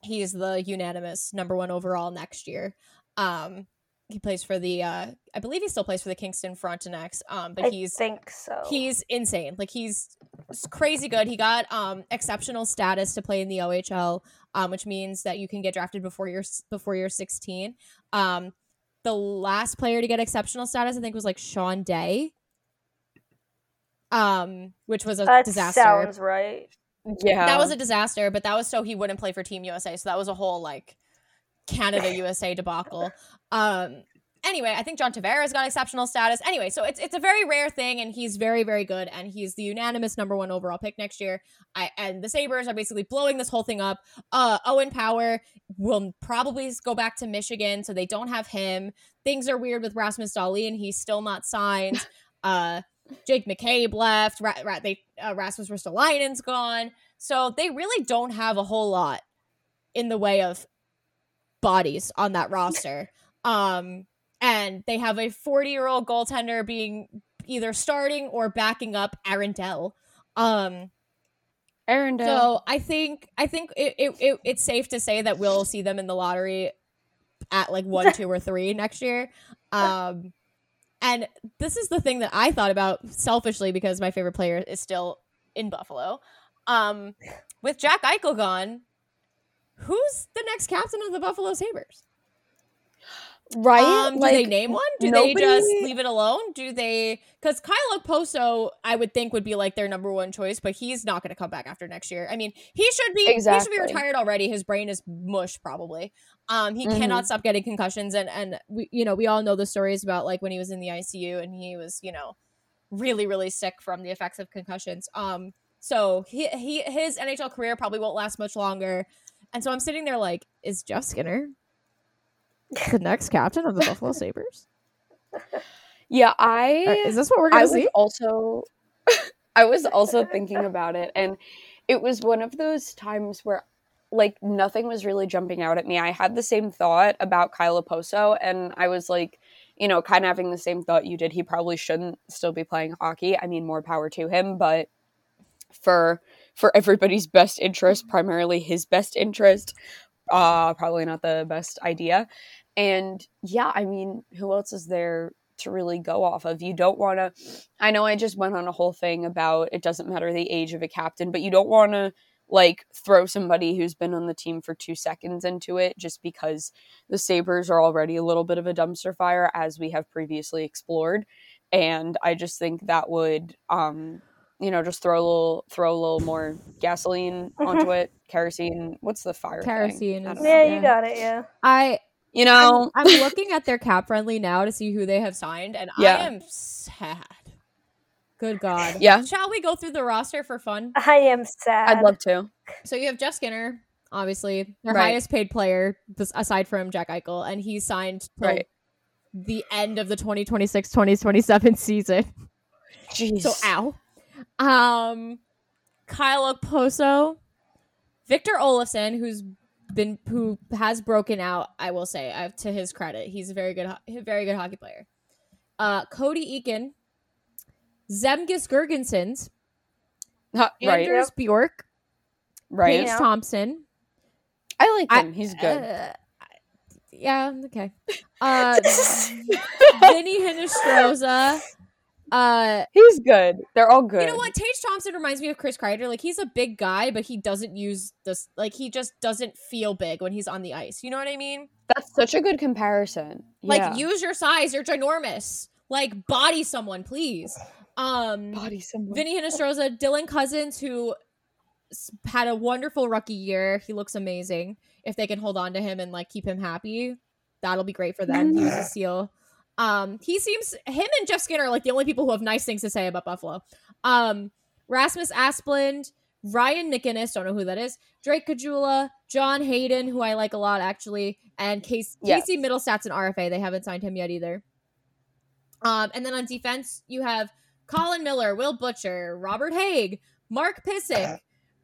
he's the unanimous number one overall next year. Um, he plays for the, uh, I believe he still plays for the Kingston Frontenacs. Um, but I he's think so. He's insane. Like he's crazy good. He got um exceptional status to play in the OHL, um, which means that you can get drafted before you're before you're 16. Um, the last player to get exceptional status, I think, was like Sean Day. Um, which was a That disaster. sounds right. Yeah. That was a disaster, but that was so he wouldn't play for Team USA. So that was a whole like Canada USA debacle. Um anyway, I think John Tavares got exceptional status. Anyway, so it's it's a very rare thing and he's very very good and he's the unanimous number 1 overall pick next year. I and the Sabres are basically blowing this whole thing up. Uh Owen Power will probably go back to Michigan, so they don't have him. Things are weird with Rasmus Dahlin, he's still not signed. <laughs> Uh Jake McCabe left. Ra- Ra- they uh, Rasmus Ristolainen's gone. So they really don't have a whole lot in the way of bodies on that <laughs> roster. Um, and they have a 40 year old goaltender being either starting or backing up Arundel. Um, Aaron Dell. so I think I think it, it, it it's safe to say that we'll see them in the lottery at like one, <laughs> two, or three next year. Um, and this is the thing that I thought about selfishly because my favorite player is still in Buffalo. Um, with Jack Eichel gone, who's the next captain of the Buffalo Sabres? Right? Um, do they name one? Do they just leave it alone? Do they? Because Kyle Okposo, I would think would be like their number one choice, but he's not going to come back after next year. I mean, he should be. He should be retired already. His brain is mush, probably. Um, he Mhm. cannot stop getting concussions, and and we, you know, we all know the stories about like when he was in the ICU and he was, you know, really really sick from the effects of concussions. Um, so he he his NHL career probably won't last much longer. And so I'm sitting there like, is Jeff Skinner the <laughs> next captain of the Buffalo Sabres? Yeah, I is this what we're I gonna was see? also <laughs> I was also thinking about it and it was one of those times where like nothing was really jumping out at me. I had the same thought about Kyle Okposo and I was like, you know, kind of having the same thought you did. He probably shouldn't still be playing hockey. I mean, more power to him, but for for everybody's best interest, primarily his best interest, uh probably not the best idea. And yeah, I mean, who else is there to really go off of? You don't want to I know I just went on a whole thing about it doesn't matter the age of a captain, but you don't want to like throw somebody who's been on the team for 2 seconds into it just because the Sabres are already a little bit of a dumpster fire as we have previously explored. And I just think that would um you know, just throw a little throw a little more gasoline onto <laughs> it, kerosene. What's the fire? Kerosene I is- don't know. Yeah, Yeah. you got it. Yeah. I You know, I'm, I'm <laughs> looking at their cap friendly now to see who they have signed, and Yeah. I am sad. Good God. Yeah. Shall we go through the roster for fun? I am sad. I'd love to. So you have Jeff Skinner, obviously their Right. highest paid player aside from Jack Eichel, and he's signed till Right. the end of the 2026-2027 <laughs> season. Jeez. So ow. Um Kyle Okposo, Victor Olofsson, who's been who has broken out, I will say, uh, to his credit. He's a very good very good hockey player. Uh Cody Eakin, Zemgus Girgensons, Huh, right. Anders Bjork, Right. Paige Yeah. Thompson. I like I- him. He's good. Uh, yeah, okay. <laughs> Uh <laughs> Vinny Hinostroza. Uh He's good. They're all good. You know what? Tage Thompson reminds me of Chris Kreider. Like he's a big guy, but he doesn't use this. Like he just doesn't feel big when he's on the ice. You know what I mean? That's such a good comparison. Like yeah. use your size. You're ginormous. Like body someone, please. Um, body someone. Vinny Hinostroza, Dylan Cozens, who had a wonderful rookie year. He looks amazing. If they can hold on to him and like keep him happy, that'll be great for them. He was a seal. Um, he seems him and Jeff Skinner are like the only people who have nice things to say about Buffalo. Um, Rasmus Asplund, Ryan McInnes, don't know who that is. Drake Caggiula, John Hayden, who I like a lot actually, and Case, Yes. Casey Mittelstadt's an RFA. They haven't signed him yet either. Um, and then on defense, you have Colin Miller, Will Butcher, Robert Hagg, Mark Pysyk,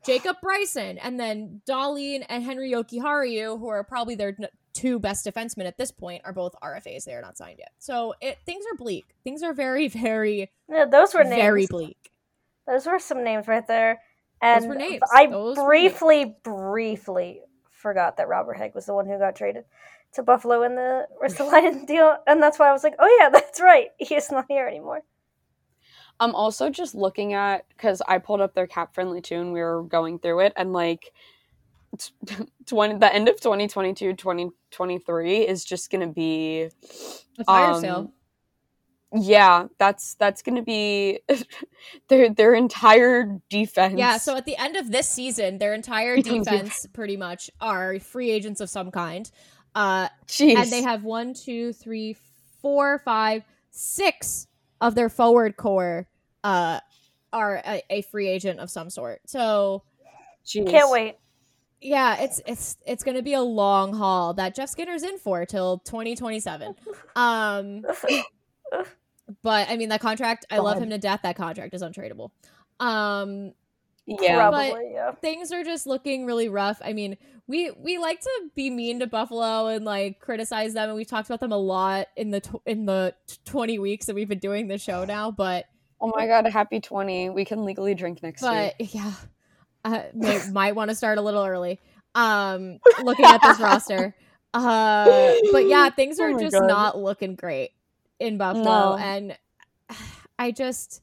Jacob Bryson, and then Dahlin and Henri Jokiharju, who are probably their two best defensemen at this point, are both RFAs. They are not signed yet. So it things are bleak. Things are very, <laughs> very, Yeah, those were names. very bleak. Those were some names right there. And were names. I Those briefly, briefly forgot that Robert Hagg was the one who got traded to Buffalo in the Ristolainen <laughs> deal, and that's why I was like, "Oh yeah, <laughs> that's right. He is not here anymore." I'm also just looking at because I pulled up their cap friendly tune. We were going through it, and like <laughs> 20 the end of 2022 2023 is just gonna be a fire um, sale. yeah that's that's gonna be <laughs> their their entire defense Yeah, so at the end of this season, their entire <laughs> defense pretty much are free agents of some kind. Uh Jeez. and they have one, two, three, four, five, six of their forward core uh are a, a free agent of some sort. So Jeez. Can't wait. yeah, it's it's it's gonna be a long haul that Jeff Skinner's in for till 2027. <laughs> Um <laughs> but I mean that contract, I love God. him to death. That contract is untradeable. Um yeah Probably, yeah. things are just looking really rough. I mean, we we like to be mean to Buffalo and like criticize them, and we've talked about them a lot in the tw- in the t- twenty weeks that we've been doing the show now. But oh my god happy 20 we can legally drink next year but yeah, uh, may, <laughs> might want to start a little early. Um, looking at this <laughs> roster, uh, but yeah, things Oh are my just God. not looking great in Buffalo, No. and <sighs> I just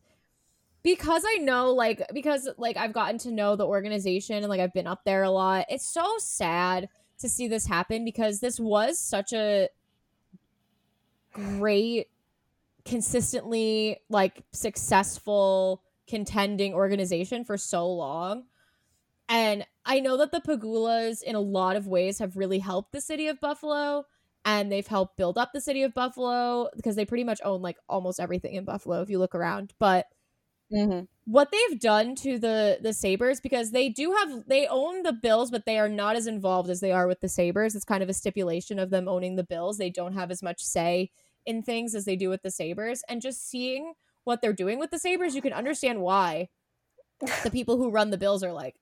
because I know like because like I've gotten to know the organization and like I've been up there a lot. It's so sad to see this happen because this was such a great consistently like successful contending organization for so long. And I know that the Pegulas in a lot of ways have really helped the city of Buffalo and they've helped build up the city of Buffalo because they pretty much own like almost everything in Buffalo if you look around. But Mhm. what they've done to the the Sabres because they do have they own the Bills but they are not as involved as they are with the Sabres. It's kind of a stipulation of them owning the Bills. They don't have as much say in things as they do with the Sabres and just seeing what they're doing with the Sabres, you can understand why the <laughs> people who run the Bills are like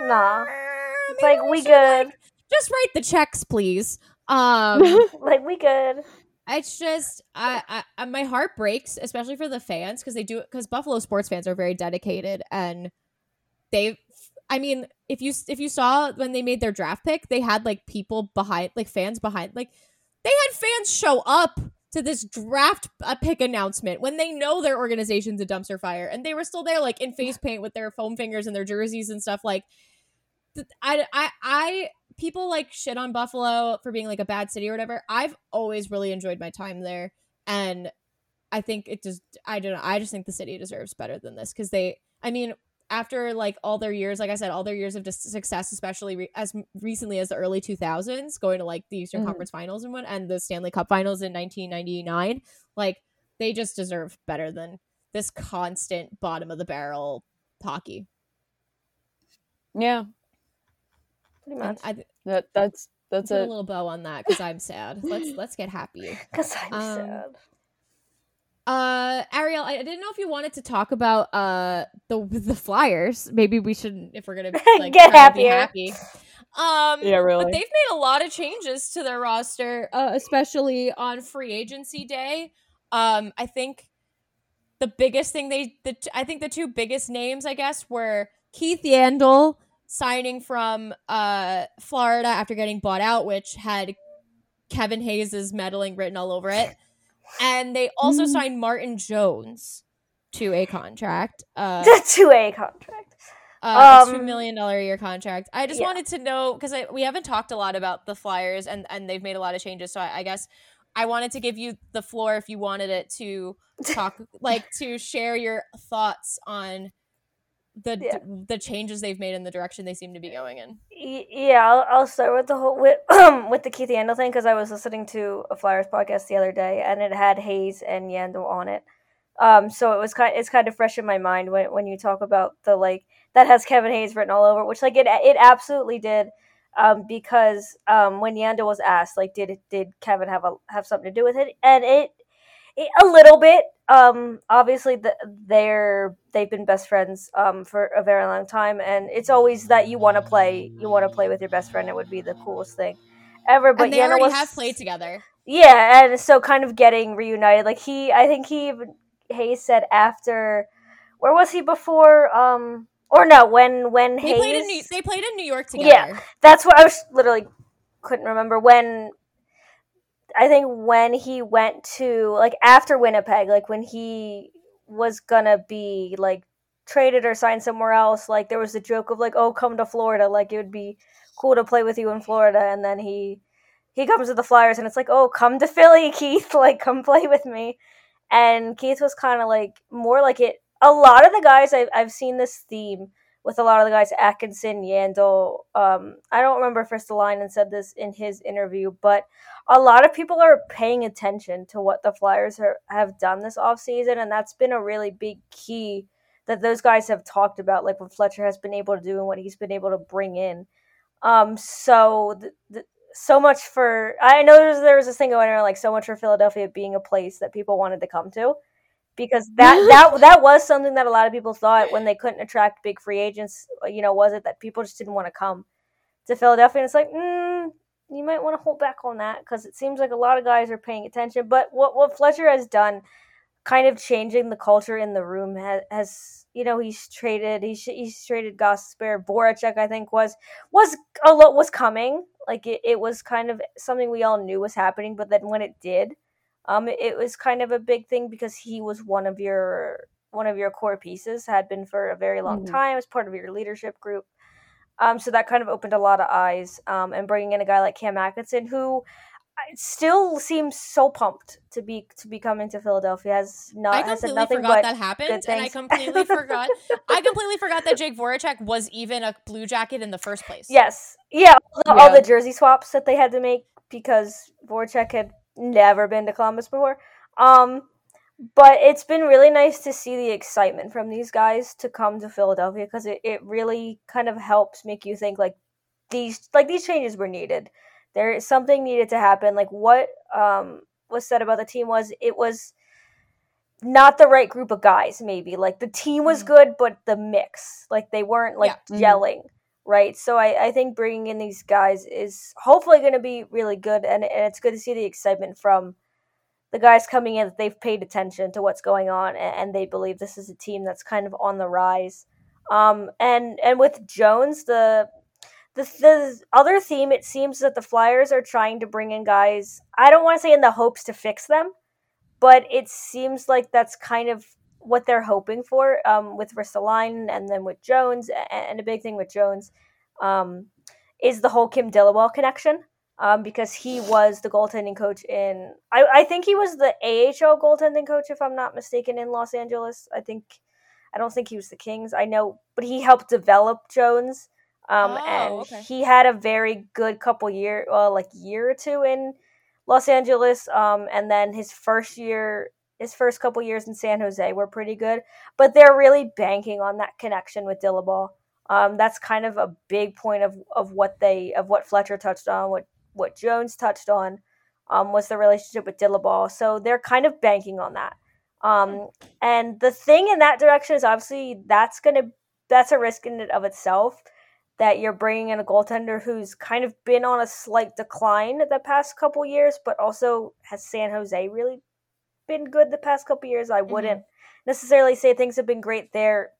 Nah. "Uh, It's like we we should, good. like, just write the checks, please. Um <laughs> like we good. It's just I, I, my heart breaks especially for the fans because they do because buffalo sports fans are very dedicated and they i mean if you if you saw when they made their draft pick they had like people behind like fans behind like they had fans show up to this draft uh, pick announcement when they know their organization's a dumpster fire and they were still there like in face paint with their foam fingers and their jerseys and stuff like I, I, I, people like shit on Buffalo for being like a bad city or whatever. I've always really enjoyed my time there, and I think it just, I don't know, I just think the city deserves better than this because they, I mean, after like all their years, like I said, all their years of just success, especially re- as recently as the early 2000s, going to like the Eastern Mhm. Conference Finals and one, and the Stanley Cup Finals in 1999, like they just deserve better than this constant bottom of the barrel hockey. yeah Pretty much. I, that that's that's put a it little bow on that because I'm sad. Let's let's get happy. <laughs> Because I'm um, sad. Uh, Ariel, I I didn't know if you wanted to talk about uh the the Flyers. Maybe we should, if we're gonna <laughs> like Get try to be happier. happy. Um, Yeah, really. But they've made a lot of changes to their roster, uh, especially on free agency day. Um, I think the biggest thing they, the t- I think the two biggest names, I guess, were Keith Yandle signing from uh Florida after getting bought out, which had Kevin Hayes' meddling written all over it. <laughs> And they also Mm. signed Martin Jones to a contract. Uh, <laughs> two A contract. uh, a two Um, million dollar a year contract. I just yeah. wanted to know because we haven't talked a lot about the Flyers and and they've made a lot of changes. So I, I guess I wanted to give you the floor if you wanted it to <laughs> talk, like to share your thoughts on the Yeah. the changes they've made in the direction they seem to be going in. Yeah, I'll, I'll start with the whole with <clears throat> with the Keith Yandle thing because I was listening to a Flyers podcast the other day and it had Hayes and Yandle on it. Um, so it was kind it's kind of fresh in my mind when when you talk about the like that has Kevin Hayes written all over, which like it it absolutely did. Um, because um, when Yandle was asked, like, did it did Kevin have a have something to do with it? And it a little bit. Um, obviously, the, they're they've been best friends um, for a very long time, and it's always that you want to play you want to play with your best friend. It would be the coolest thing ever. But and they Yandle already was have played together. yeah, and so kind of getting reunited. Like he, I think he even Hayes said after, where was he before? Um, or no, when when They Hayes played in New, they played in New York together. Yeah. that's what I was literally couldn't remember when. I think when he went to like after Winnipeg, like when he was gonna be like traded or signed somewhere else. Like there was a joke of like, oh, come to Florida. Like it would be cool to play with you in Florida. And then he he comes to the Flyers and it's like, oh, come to Philly, <laughs> Keith. Like come play with me. And Keith was kind of like more like it. A lot of the guys I've I've seen this theme with a lot of the guys, Atkinson, Yandle. Um, I don't remember if Ristolainen said this in his interview, but a lot of people are paying attention to what the Flyers are, have done this offseason, and that's been a really big key that those guys have talked about, like what Fletcher has been able to do and what he's been able to bring in. Um, so so much for I know there was this thing going on like so much for Philadelphia being a place that people wanted to come to because that that that was something that a lot of people thought when they couldn't attract big free agents. You know, was it that people just didn't want to come to Philadelphia? And it's like, mm, you might want to hold back on that because it seems like a lot of guys are paying attention. But what what Fletcher has done, kind of changing the culture in the room, has, has you know he's traded he's he's traded Gosper Voracek I think was was a lot was coming like it, it was kind of something we all knew was happening but then when it did um, it was kind of a big thing because he was one of your one of your core pieces, had been for a very long mm-hmm. time as part of your leadership group. Um, so that kind of opened a lot of eyes. Um, and bringing in a guy like Cam Atkinson, who still seems so pumped to be to be coming to Philadelphia. Has not I completely forgot that happened, and I completely <laughs> forgot. I completely forgot that Jake Voracek was even a Blue Jacket in the first place. Yes, yeah, all, yeah. all the jersey swaps that they had to make because Voracek had never been to Columbus before. Um, but it's been really nice to see the excitement from these guys to come to Philadelphia because it, it really kind of helps make you think like these like these changes were needed. There is something needed to happen. Like what um was said about the team was it was not the right group of guys maybe like the team was mm-hmm. good but the mix like they weren't like yeah. Gelling mm-hmm right? So I, I think bringing in these guys is hopefully going to be really good, and, and it's good to see the excitement from the guys coming in that they've paid attention to what's going on, and, and they believe this is a team that's kind of on the rise. Um, and and with Jones, the the the other theme, it seems that the Flyers are trying to bring in guys. I don't want to say in the hopes to fix them, but it seems like that's kind of what they're hoping for um, with Ristolainen and then with Jones. And a big thing with Jones um, is the whole Kim Dillabaugh connection um, because he was the goaltending coach in, I, I think he was the AHL goaltending coach, if I'm not mistaken, in Los Angeles. I think, I don't think he was the Kings. I know, but he helped develop Jones. Um, oh, and okay. he had a very good couple year, well, like year or two in Los Angeles. Um, and then his first year his first couple years in San Jose were pretty good, but they're really banking on that connection with Dillabaugh. Um, that's kind of a big point of, of what they of what Fletcher touched on, what what Jones touched on, um, was the relationship with Dillabaugh. So they're kind of banking on that. Um, and the thing in that direction is obviously that's gonna that's a risk in and of itself that you're bringing in a goaltender who's kind of been on a slight decline the past couple years, but also has San Jose really been good the past couple years. I mm-hmm. wouldn't necessarily say things have been great there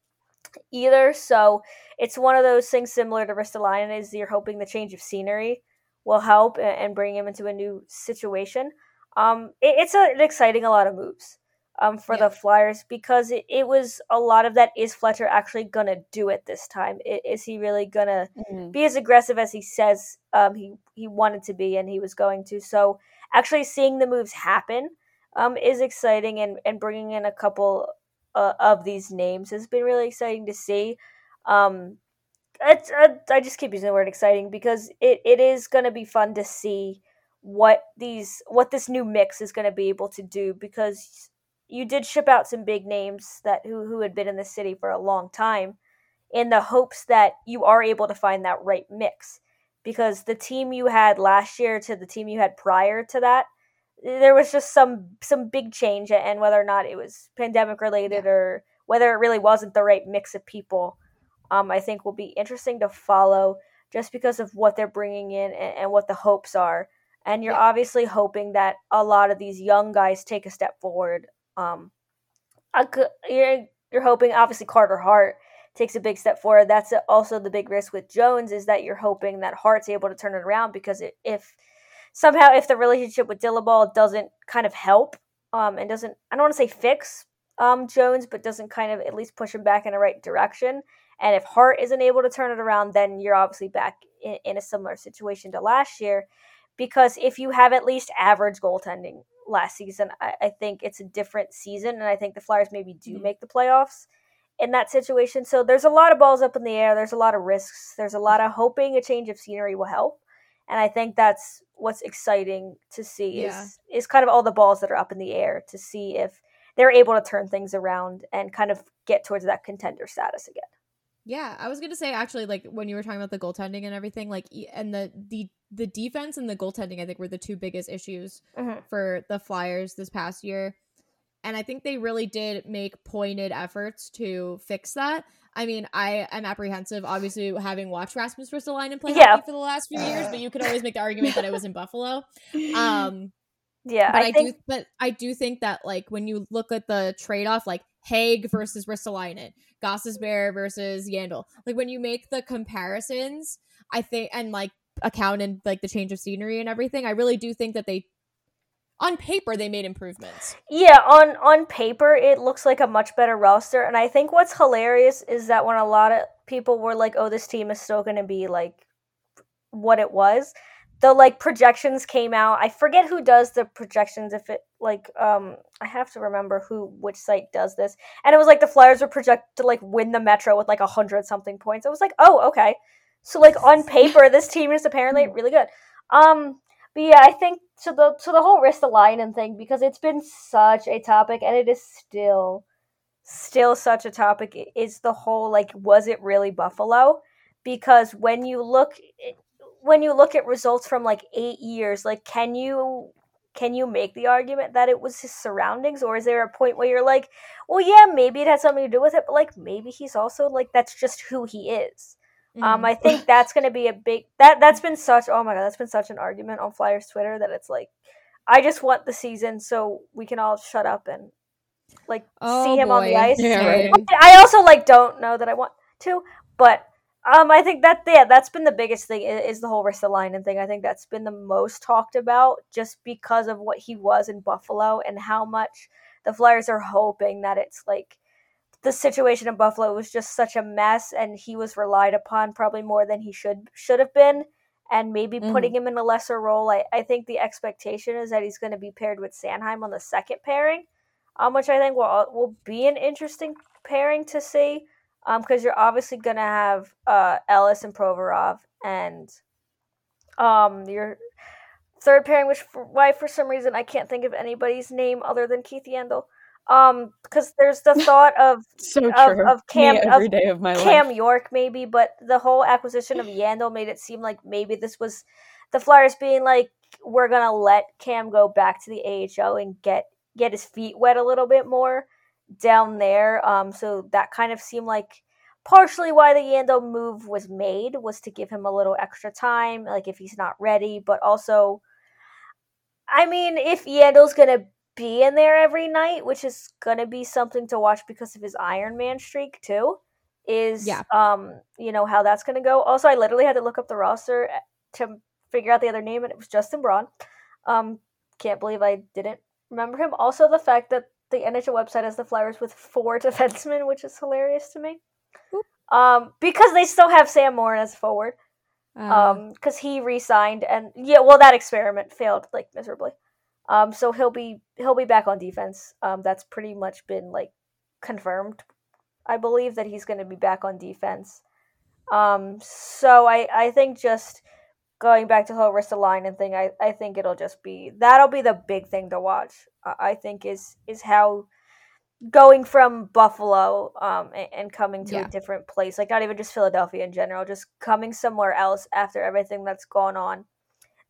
either. So it's one of those things similar to Ristolainen is you're hoping the change of scenery will help and bring him into a new situation. Um, it, it's a, an exciting a lot of moves um, for yeah. the Flyers because it, it was a lot of that. Is Fletcher actually gonna do it this time? Is he really gonna mm-hmm. be as aggressive as he says um, he he wanted to be and he was going to? So actually seeing the moves happen um, is exciting, and, and bringing in a couple uh, of these names has been really exciting to see. Um, it's, uh, I just keep using the word exciting because it, it is going to be fun to see what these what this new mix is going to be able to do because you did ship out some big names that who who had been in the city for a long time in the hopes that you are able to find that right mix because the team you had last year to the team you had prior to that there was just some some big change and whether or not it was pandemic related yeah. or whether it really wasn't the right mix of people um, i think will be interesting to follow just because of what they're bringing in and, and what the hopes are and you're yeah. obviously hoping that a lot of these young guys take a step forward um, could, you're, you're hoping obviously carter hart takes a big step forward that's also the big risk with jones is that you're hoping that hart's able to turn it around because if somehow if the relationship with Dillabaugh doesn't kind of help um, and doesn't I don't want to say fix um, Jones, but doesn't kind of at least push him back in the right direction. And if Hart isn't able to turn it around, then you're obviously back in, in a similar situation to last year. Because if you have at least average goaltending last season, I, I think it's a different season, and I think the Flyers maybe do mm-hmm. make the playoffs in that situation. So there's a lot of balls up in the air. There's a lot of risks. There's a lot of hoping a change of scenery will help. And I think that's what's exciting to see yeah. is is kind of all the balls that are up in the air to see if they're able to turn things around and kind of get towards that contender status again. Yeah, I was gonna say actually, like when you were talking about the goaltending and everything, like and the the the defense and the goaltending, I think were the two biggest issues mm-hmm. for the Flyers this past year, and I think they really did make pointed efforts to fix that. I mean, I am apprehensive, obviously, having watched Rasmus Ristolainen play yeah. hockey for the last few years, but you could always make the argument that it was in Buffalo. <laughs> Um, yeah, but I, I think- do, but I do think that like when you look at the trade off, like Hagg versus Ristolainen, Gostisbehere versus Yandle, like when you make the comparisons, I think, and like account and like the change of scenery and everything, I really do think that they on paper they made improvements. Yeah, on on paper it looks like a much better roster and I think what's hilarious is that when a lot of people were like, "Oh, this team is still going to be like what it was." The like projections came out. I forget who does the projections if it like um I have to remember who which site does this. And it was like the Flyers were projected to like win the Metro with like a hundred something points. I was like, "Oh, okay." So like on <laughs> paper this team is apparently really good. Um but yeah, I think to the to the whole Ristolainen thing because it's been such a topic and it is still still such a topic is the whole like was it really Buffalo? Because when you look when you look at results from like 8 years, like can you can you make the argument that it was his surroundings or is there a point where you're like, well yeah, maybe it had something to do with it, but like maybe he's also like that's just who he is. Um, mm-hmm. Um, I think that's going to be a big that that's been such oh my god that's been such an argument on Flyers Twitter that it's like I just want the season so we can all shut up and like oh, see him boy. on the ice. Yeah. I also like don't know that I want to, but um, I think that yeah, that's been the biggest thing is, is the whole Ristolainen thing. I think that's been the most talked about just because of what he was in Buffalo and how much the Flyers are hoping that it's like the situation in Buffalo was just such a mess, and he was relied upon probably more than he should should have been, and maybe mm-hmm. putting him in a lesser role. I, I think the expectation is that he's going to be paired with Sanheim on the second pairing, um, which I think will will be an interesting pairing to see, um, because you're obviously going to have uh Ellis and Provorov, and um your third pairing, which for, why for some reason I can't think of anybody's name other than Keith Yandle. Um, because there's the <laughs> thought of so of, of Cam every of day of my Cam life. York maybe, but the whole acquisition of yandle made it seem like maybe this was the Flyers being like, we're gonna let Cam go back to the AHL and get get his feet wet a little bit more down there. Um, so that kind of seemed like partially why the yandle move was made was to give him a little extra time, like if he's not ready, but also, I mean, if Yandle's gonna be in there every night, which is gonna be something to watch because of his Iron Man streak too. Is yeah. um you know how that's gonna go. Also, I literally had to look up the roster eh, to figure out the other name, and it was Justin Braun. Um, can't believe I didn't remember him. Also, the fact that the NHL website has the Flyers with four <laughs> defensemen, which is hilarious to me. Um, because they still have Sam Morin as forward. Uh. Um, because he re-signed, and yeah, well, that experiment failed like miserably. Um, so he'll be he'll be back on defense. Um, that's pretty much been like confirmed. I believe that he's going to be back on defense. Um, so I I think just going back to the whole Ristolainen thing, I I think it'll just be that'll be the big thing to watch. I think is is how going from Buffalo um and, and coming to yeah. a different place, like not even just Philadelphia in general, just coming somewhere else after everything that's gone on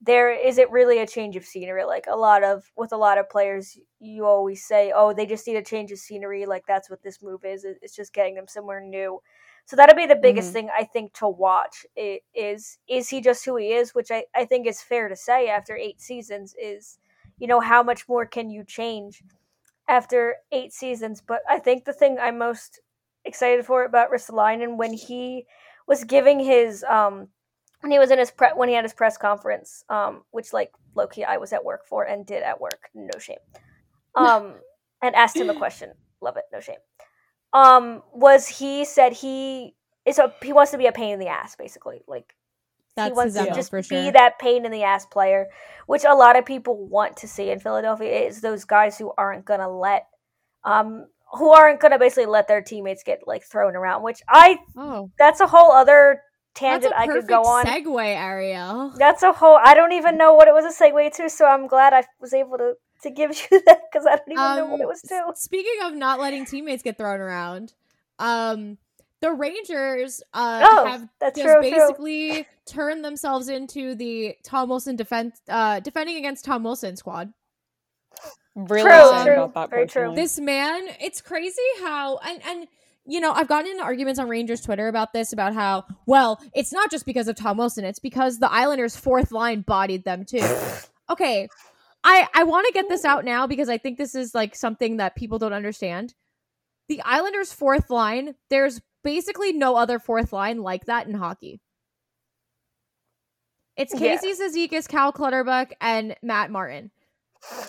there is it really a change of scenery? Like a lot of with a lot of players you always say oh they just need a change of scenery like that's what this move is it's just getting them somewhere new. So that'll be the biggest mm-hmm. thing i think to watch it is is he just who he is which I, I think is fair to say after eight seasons is you know how much more can you change after eight seasons? But i think the thing i'm most excited for about Ristolainen when he was giving his um when he was in his pre- when he had his press conference, um, which like Loki I was at work for and did at work, no shame. <laughs> Um, and asked him a question. love it, no shame. Um, was he said he is a he wants to be a pain in the ass, basically. Like That's he wants to just be sure. that pain in the ass player, which a lot of people want to see in Philadelphia. Is those guys who aren't gonna let, um, who aren't gonna basically let their teammates get like thrown around. Which I oh, that's a whole other tangent a I perfect could go on. segue, Ariel. That's a whole. I don't even know what it was a segue to, so I'm glad I was able to to give <laughs> you that because I don't even know what it Um, was to. Speaking of not letting teammates get thrown around, um, the Rangers uh, Oh, have that's just true, true. basically turned themselves into the Tom Wilson defense, uh, defending against Tom Wilson squad. Really True, true, about that. very true. This man, it's crazy how and and you know I've gotten into arguments on Rangers Twitter about this about how well it's not just because of Tom Wilson, it's because the Islanders' fourth line bodied them too. <laughs> okay, I I want to get this out now because I think this is like something that people don't understand. The Islanders' fourth line, there's basically no other fourth line like that in hockey. It's Yeah. Casey Cizikas, Cal Clutterbuck, and Matt Martin.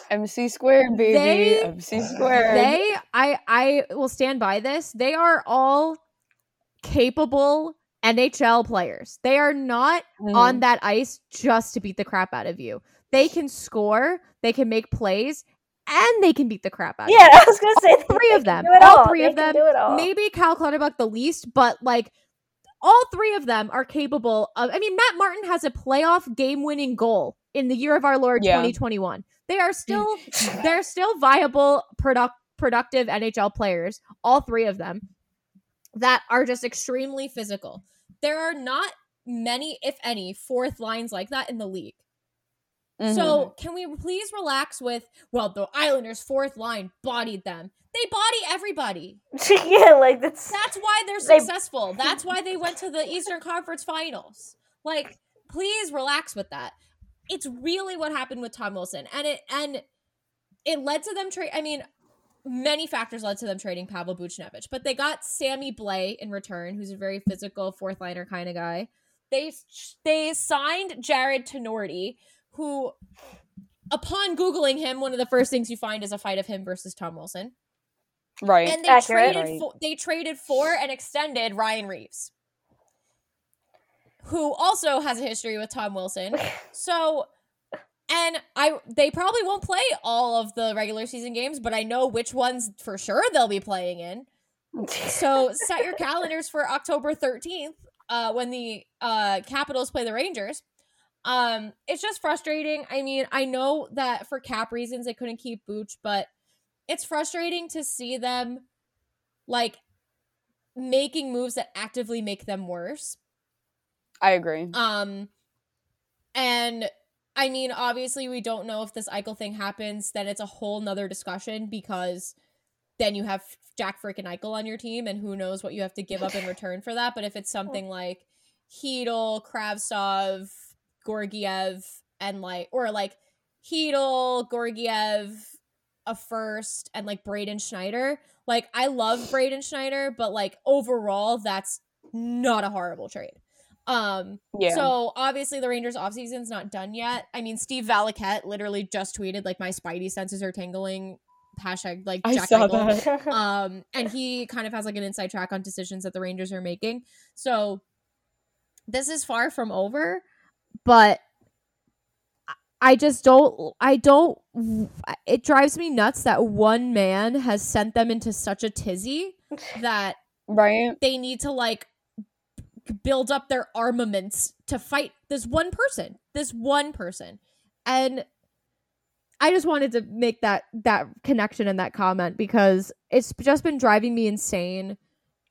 MC squared, baby. They- MC squared. They, I, I will stand by this. They are all capable NHL players. They are not Mhm. on that ice just to beat the crap out of you. They can score, they can make plays, and they can beat the crap out Yeah, of you. Yeah, <laughs> I was gonna say three of them. do All three They of them. do it all. Maybe Cal Clutterbuck the least, but like all three of them are capable of. I mean, Matt Martin has a playoff game-winning goal in the year of our Lord Yeah. 2021. They are still <laughs> they're still viable, product productive NHL players. All three of them that are just extremely physical. There are not many, if any, fourth lines like that in the league. Mhm. So can we please relax with, well, the Islanders' fourth line bodied them. They body everybody. <laughs> yeah, like that's That's why they're They- successful. That's why they went to the Eastern Conference Finals. Like, please relax with that. It's really what happened with Tom Wilson, and it and it led to them trade. I mean, many factors led to them trading Pavel Buchnevich, but they got Sammy Blais in return, who's a very physical fourth liner kind of guy. They they signed Jarred Tinordi, who, upon googling him, one of the first things you find is a fight of him versus Tom Wilson right. and they Accurate. traded Right. for, they traded for and extended Ryan Reaves, who also has a history with Tom Wilson. <laughs> So, and I they probably won't play all of the regular season games, but I know which ones for sure they'll be playing in. So <laughs> set your calendars for October thirteenth, uh, when the uh Capitals play the Rangers. Um, it's just frustrating. I mean, I know that for cap reasons they couldn't keep Booch, but it's frustrating to see them like making moves that actively make them worse. I agree. Um, and I mean, obviously, we don't know if this Eichel thing happens. Then it's a whole nother discussion because then you have Jack freaking Eichel on your team, and who knows what you have to give up in return for that. But if it's something like Heedle, Kravtsov, Georgiev, and like, or like Heedle, Georgiev, a first, and like Braden Schneider. Like, I love Braden Schneider, but like overall, that's not a horrible trade. Um, Yeah. so obviously the Rangers offseason's not done yet. I mean, Steve Valiquette literally just tweeted like my Spidey senses are tingling. Hashtag like I Jack saw Eichel. that. <laughs> Um, and he kind of has like an inside track on decisions that the Rangers are making. So this is far from over, but I- I just don't. I don't. It drives me nuts that one man has sent them into such a tizzy <laughs> that Right. they need to like build up their armaments to fight this one person this one person and i just wanted to make that that connection and that comment because it's just been driving me insane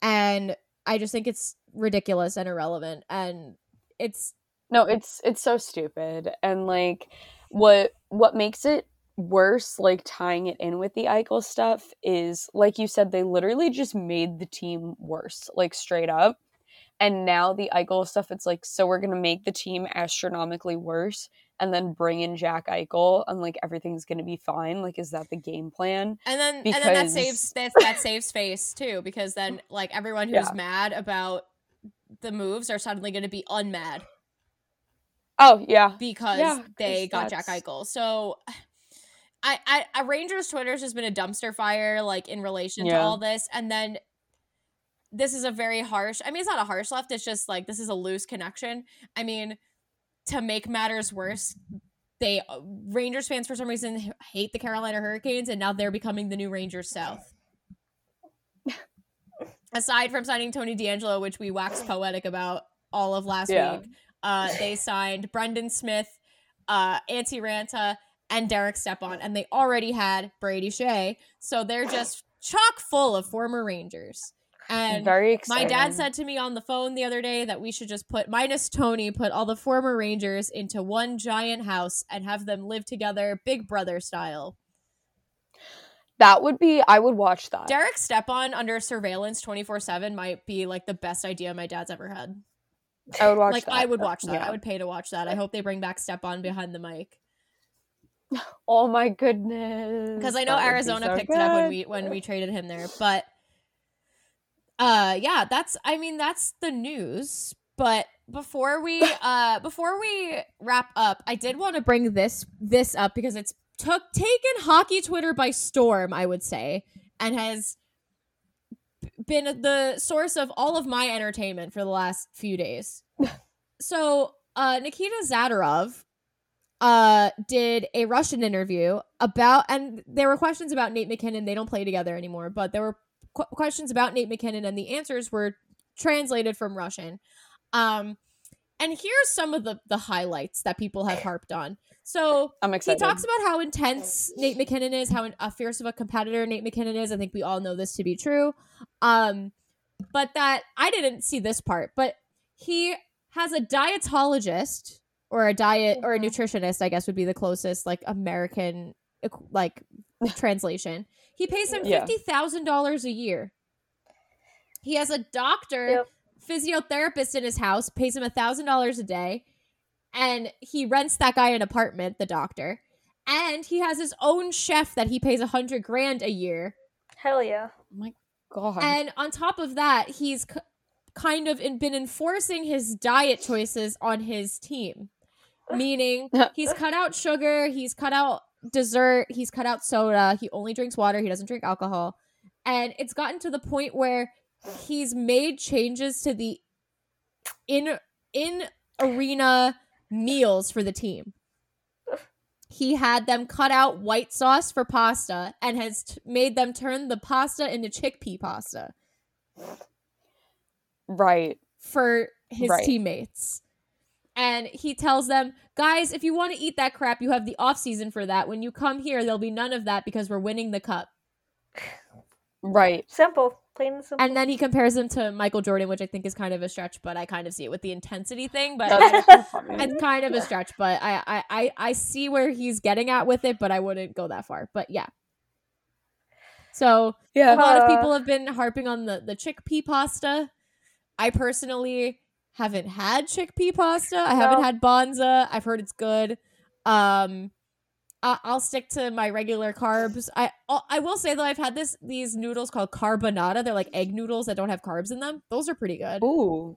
and i just think it's ridiculous and irrelevant and it's No, it's it's so stupid. And like what what makes it worse, like tying it in with the Eichel stuff, is like you said, they literally just made the team worse, like straight up. And now the Eichel stuff, it's like, so we're gonna make the team astronomically worse and then bring in Jack Eichel and like everything's gonna be fine. Like, is that the game plan? and then and then that saves that, that saves face too because then like everyone who's Yeah. mad about the moves are suddenly going to be unmad Oh yeah. because Yeah, they got Jack that's- Eichel. So <sighs> I, I, I Rangers Twitter's has been a dumpster fire, like in relation to all this, and then this is a very harsh. I mean, it's not a harsh left. It's just like this is a loose connection. I mean, to make matters worse, they Rangers fans for some reason hate the Carolina Hurricanes, and now they're becoming the new Rangers South. <laughs> Aside from signing Tony DeAngelo, which we waxed poetic about all of last Yeah. week, uh, they signed Brendan Smith, uh, Antti Raanta, and Derek Stepan, and they already had Brady Skjei, so they're just chock full of former Rangers. And Very my dad said to me on the phone the other day that we should just put minus Tony, put all the former Rangers into one giant house and have them live together, Big Brother style. that would be. I would watch that. Derek Stepan under surveillance twenty four seven might be like the best idea my dad's ever had. I would watch like that. I would watch that. Yeah. I would pay to watch that. I hope they bring back Stepan behind the mic Oh my goodness. because I know That Arizona so picked it up when we when we traded him there. But uh, yeah, that's I mean that's the news. But before we <laughs> uh before we wrap up, I did want to bring this this up because it's took taken hockey Twitter by storm, I would say, and has been the source of all of my entertainment for the last few days. <laughs> so, uh Nikita Zadorov uh did a Russian interview about and there were questions about Nate MacKinnon. They don't play together anymore, but there were qu- questions about Nate MacKinnon and the answers were translated from Russian. Um and here's some of the the highlights that people have harped on. So, I'm excited. he talks about how intense Nate MacKinnon is, how uh, fierce of a competitor Nate MacKinnon is. I think we all know this to be true. Um, but that I didn't see this part, but he has a dietologist or a diet or a nutritionist, I guess would be the closest like American like <laughs> translation. He pays him Yeah. fifty thousand dollars a year. He has a doctor Yep. physiotherapist in his house, pays him a thousand dollars a day, and he rents that guy an apartment, the doctor. And he has his own chef that he pays a hundred grand a year. Hell yeah. Oh my God. And on top of that, he's k- kind of in, been enforcing his diet choices on his team, <laughs> meaning he's cut out sugar, he's cut out dessert, he's cut out soda, he only drinks water, he doesn't drink alcohol. And it's gotten to the point where he's made changes to the in in arena meals for the team. He had them cut out white sauce for pasta and has t- made them turn the pasta into chickpea pasta right. for his Right. teammates. And he tells them, guys, if you want to eat that crap, you have the off season for that. When you come here, there'll be none of that because we're winning the cup. Right. Simple. Plain and simple. And then he compares him to Michael Jordan, which I think is kind of a stretch, but I kind of see it with the intensity thing. But That's <laughs> so funny. it's kind of a stretch, but I, I, I, I see where he's getting at with it, but I wouldn't go that far. But yeah. So a Yeah. lot of Uh. people have been harping on the, the chickpea pasta. I personally haven't had chickpea pasta. I haven't had Banza. I've heard it's good. Um, I- I'll stick to my regular carbs. I I will say though I've had this these noodles called Carba Nada. They're like egg noodles that don't have carbs in them. Those are pretty good. Ooh.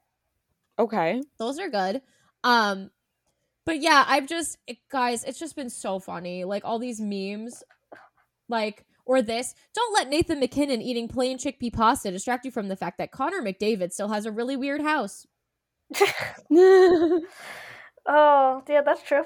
Okay. Those are good. Um, but yeah, I've just it, guys, it's just been so funny. Like all these memes, like or this. Don't let Nathan MacKinnon eating plain chickpea pasta distract you from the fact that Connor McDavid still has a really weird house. <laughs> oh, yeah, that's true.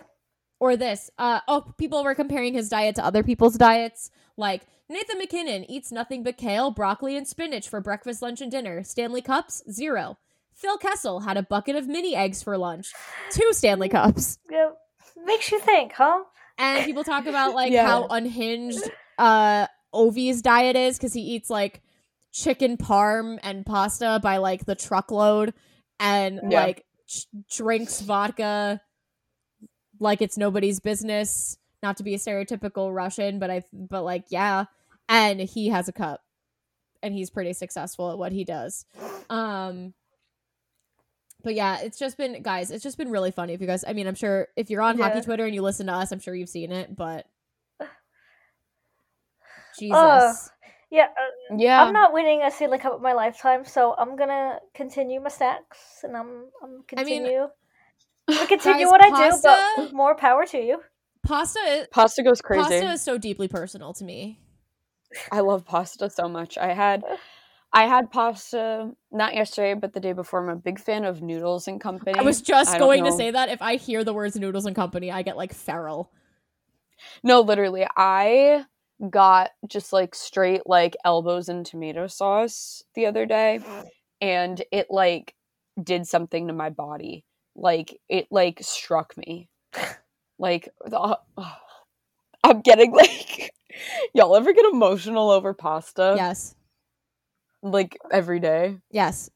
Or this. Uh oh, people were comparing his diet to other people's diets. Like Nathan MacKinnon eats nothing but kale, broccoli, and spinach for breakfast, lunch, and dinner. Stanley Cups, zero. Phil Kessel had a bucket of mini eggs for lunch. Two Stanley Cups. Yeah. Makes you think, huh? and people talk about like Yeah. how unhinged uh Ovi's diet is because he eats like chicken parm and pasta by like the truckload and Yeah. like ch- drinks vodka like it's nobody's business not to be a stereotypical russian but i but like yeah and he has a cup and he's pretty successful at what he does um but yeah, it's just been guys, it's just been really funny if you guys I mean, I'm sure if you're on hockey Twitter and you listen to us, I'm sure you've seen it, but <sighs> Jesus. Yeah, uh, Yeah. I'm not winning a Stanley Cup in my lifetime, so I'm gonna continue my snacks, and I'm I'm continue. <laughs> I'm gonna continue guys, what I do, but more power to you. Pasta is, Pasta goes crazy. pasta is so deeply personal to me. I love pasta so much. I had <laughs> I had pasta not yesterday, but the day before. I'm a big fan of Noodles and Company. I was just I don't going to say that if I hear the words noodles and company, I get like feral. No, literally, I got just like straight like elbows and tomato sauce the other day, and it like did something to my body. Like it like struck me. Like the, uh, I'm getting <laughs> like y'all ever get emotional over pasta? yes. Like every day, Yes.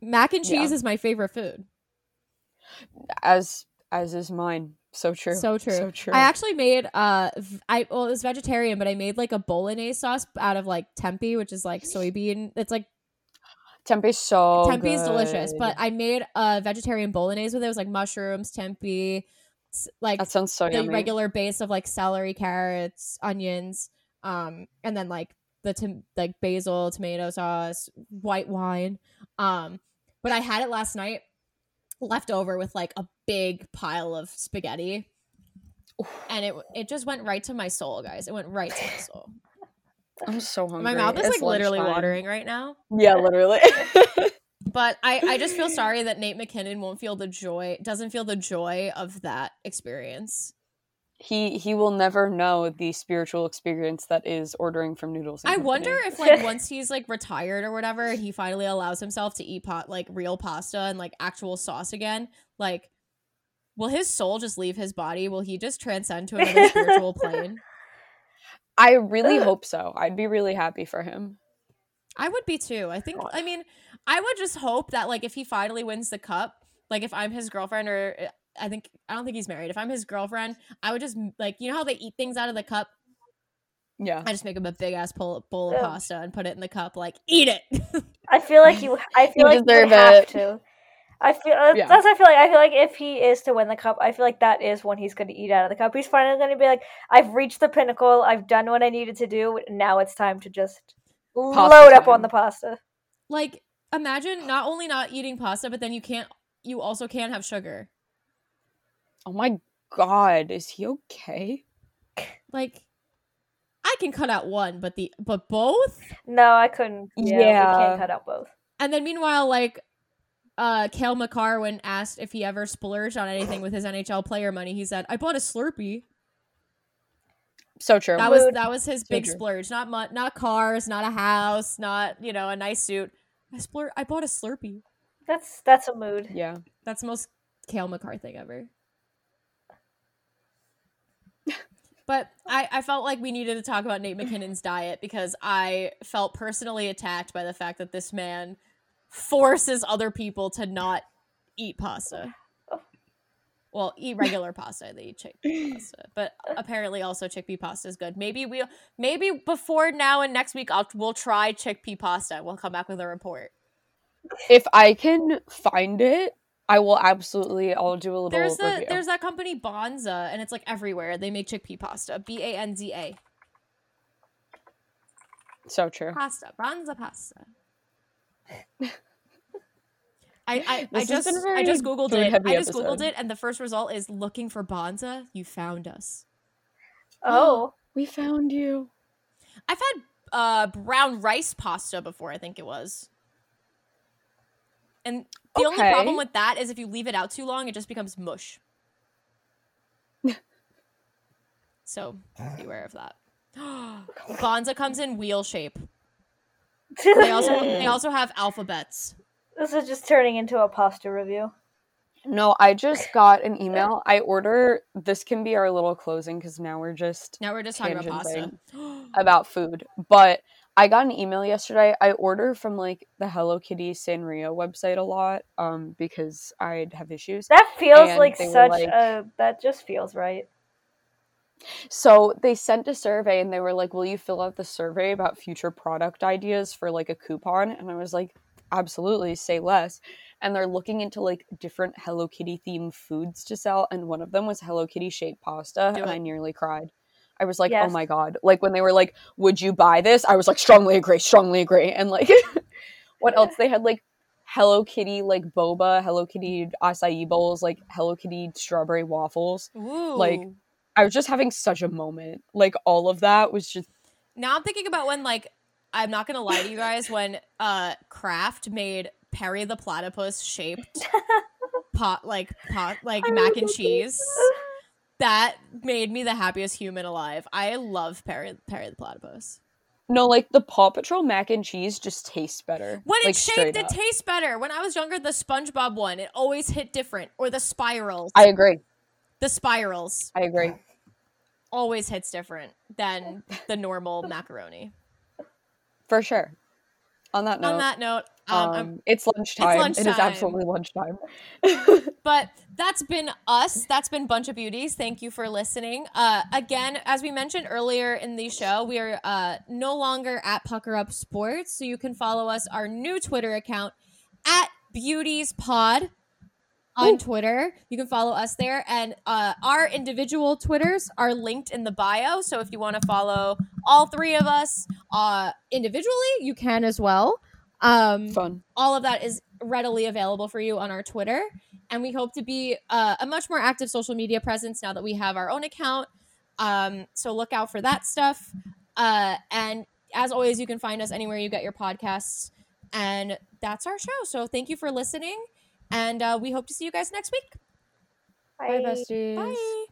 Mac and cheese Yeah. is my favorite food. as as is mine. So true. So true. So true. I actually made uh I well it was vegetarian, but I made like a bolognese sauce out of like tempeh, which is like soybean. It's like tempeh's so tempeh is delicious, but I made a vegetarian bolognese with it. It was like mushrooms, tempeh, like that sounds so the yummy. regular base of like celery, carrots, onions, um, and then like the tom- like basil, tomato sauce, white wine. Um, but I had it last night left over with like a big pile of spaghetti. And it it just went right to my soul, guys. It went right to my soul. I'm so hungry. My mouth is It's like literally lunchtime. watering right now. Yeah, literally. <laughs> But I, I just feel sorry that Nate MacKinnon won't feel the joy, doesn't feel the joy of that experience. He he will never know the spiritual experience that is ordering from Noodles. and I Company. wonder if like once he's like retired or whatever, and he finally allows himself to eat pot like real pasta and like actual sauce again, like will his soul just leave his body? Will he just transcend to another spiritual plane? <laughs> I really <laughs> hope so. I'd be really happy for him. I would be too. I think I mean, I would just hope that like if he finally wins the cup, like if I'm his girlfriend or I think I don't think he's married. If I'm his girlfriend, I would just like you know how they eat things out of the cup. Yeah. I just make him a big ass bowl, bowl of Yeah. pasta and put it in the cup. Like eat it. <laughs> I feel like you. I feel You like you deserve would have it. to. I feel uh, Yeah. that's. I feel like I feel like if he is to win the cup, I feel like that is when he's going to eat out of the cup. He's finally going to be like, "I've reached the pinnacle. I've done what I needed to do. Now it's time to just load up on the pasta." like imagine not only not eating pasta, but then you can't. You also can't have sugar. Oh my god, is he okay? Like I can cut out one, but the but both. No, I couldn't. Yeah, we Yeah. can't cut out both. And then meanwhile, like uh Cale Makar, when asked if he ever splurged on anything with his NHL player money, he said, "I bought a Slurpee." So true. That was that was his So big true. splurge. Not mu- not cars, not a house, not you know a nice suit. I splur- I bought a Slurpee. That's that's a mood. yeah. That's the most Cale Makar thing ever. But I, I felt like we needed to talk about Nate MacKinnon's diet because I felt personally attacked by the fact that this man forces other people to not eat pasta. Well, eat regular <laughs> pasta. They eat chickpea pasta, but apparently also chickpea pasta is good. Maybe we, maybe before now and next week, I'll we'll try chickpea pasta. We'll come back with a report. If I can find it, I will absolutely I'll do a little There's the review. there's that company Banza, and it's like everywhere. They make chickpea pasta. B A N Z A so true. pasta. Banza pasta. <laughs> I I, I just been a I just googled it. I food-heavy just googled it, and the first result is looking for Banza. You found us. Oh, We found you. I've had uh brown rice pasta before. I think it was. And the only problem with that is if you leave it out too long, it just becomes mush. <laughs> so beware of that. <gasps> Banza comes in wheel shape. <laughs> They also they also have alphabets. this is just turning into a pasta review. No, I just got an email. I order this can be our little closing because now we're just Now we're just talking about pasta. About food. But I got an email yesterday. I order from like the Hello Kitty Sanrio website a lot, um, because I'd have issues. That feels And like such like- a. That just feels right. So they sent a survey and they were like, Will you fill out the survey about future product ideas for like a coupon? And I was like, Absolutely, say less. And they're looking into like different Hello Kitty themed foods to sell. And one of them was Hello Kitty shaped pasta. Do and it. I nearly cried. I was like, Yes. Oh my God. Like when they were like, Would you buy this? I was like, Strongly agree, strongly agree. And like, <laughs> what else? They had like Hello Kitty, like boba, Hello Kitty acai bowls, like Hello Kitty strawberry waffles. Ooh. Like, I was just having such a moment. Like all of that was just Now I'm thinking about when like I'm not gonna lie to you guys when uh Kraft made Perry the platypus shaped <laughs> pot like pot like mac and cheese. That made me the happiest human alive. I love Perry Perry the platypus. no, like the Paw Patrol mac and cheese just tastes better. When like, it's shaped, it tastes better. When I was younger, the SpongeBob one, it always hit different. Or the spirals. I agree. the spirals I agree. always hits different than the normal macaroni. For sure. On that note, On that note, um, um, I'm- it's lunchtime. It is absolutely lunchtime. <laughs> but that's been us. That's been Bunch of Beauties. Thank you for listening. Uh, again, as we mentioned earlier in the show, we are uh, no longer at Pucker Up Sports, so you can follow us our new Twitter account at Beauties Pod on Twitter. You can follow us there, and uh, our individual Twitters are linked in the bio. So if you want to follow all three of us uh, individually, you can as well. Um, Fun. all of that is readily available for you on our Twitter. And we hope to be uh, a much more active social media presence now that we have our own account. Um, so look out for that stuff. Uh, and as always, you can find us anywhere you get your podcasts. And that's our show. So thank you for listening. And uh, we hope to see you guys next week. Bye, besties. Bye.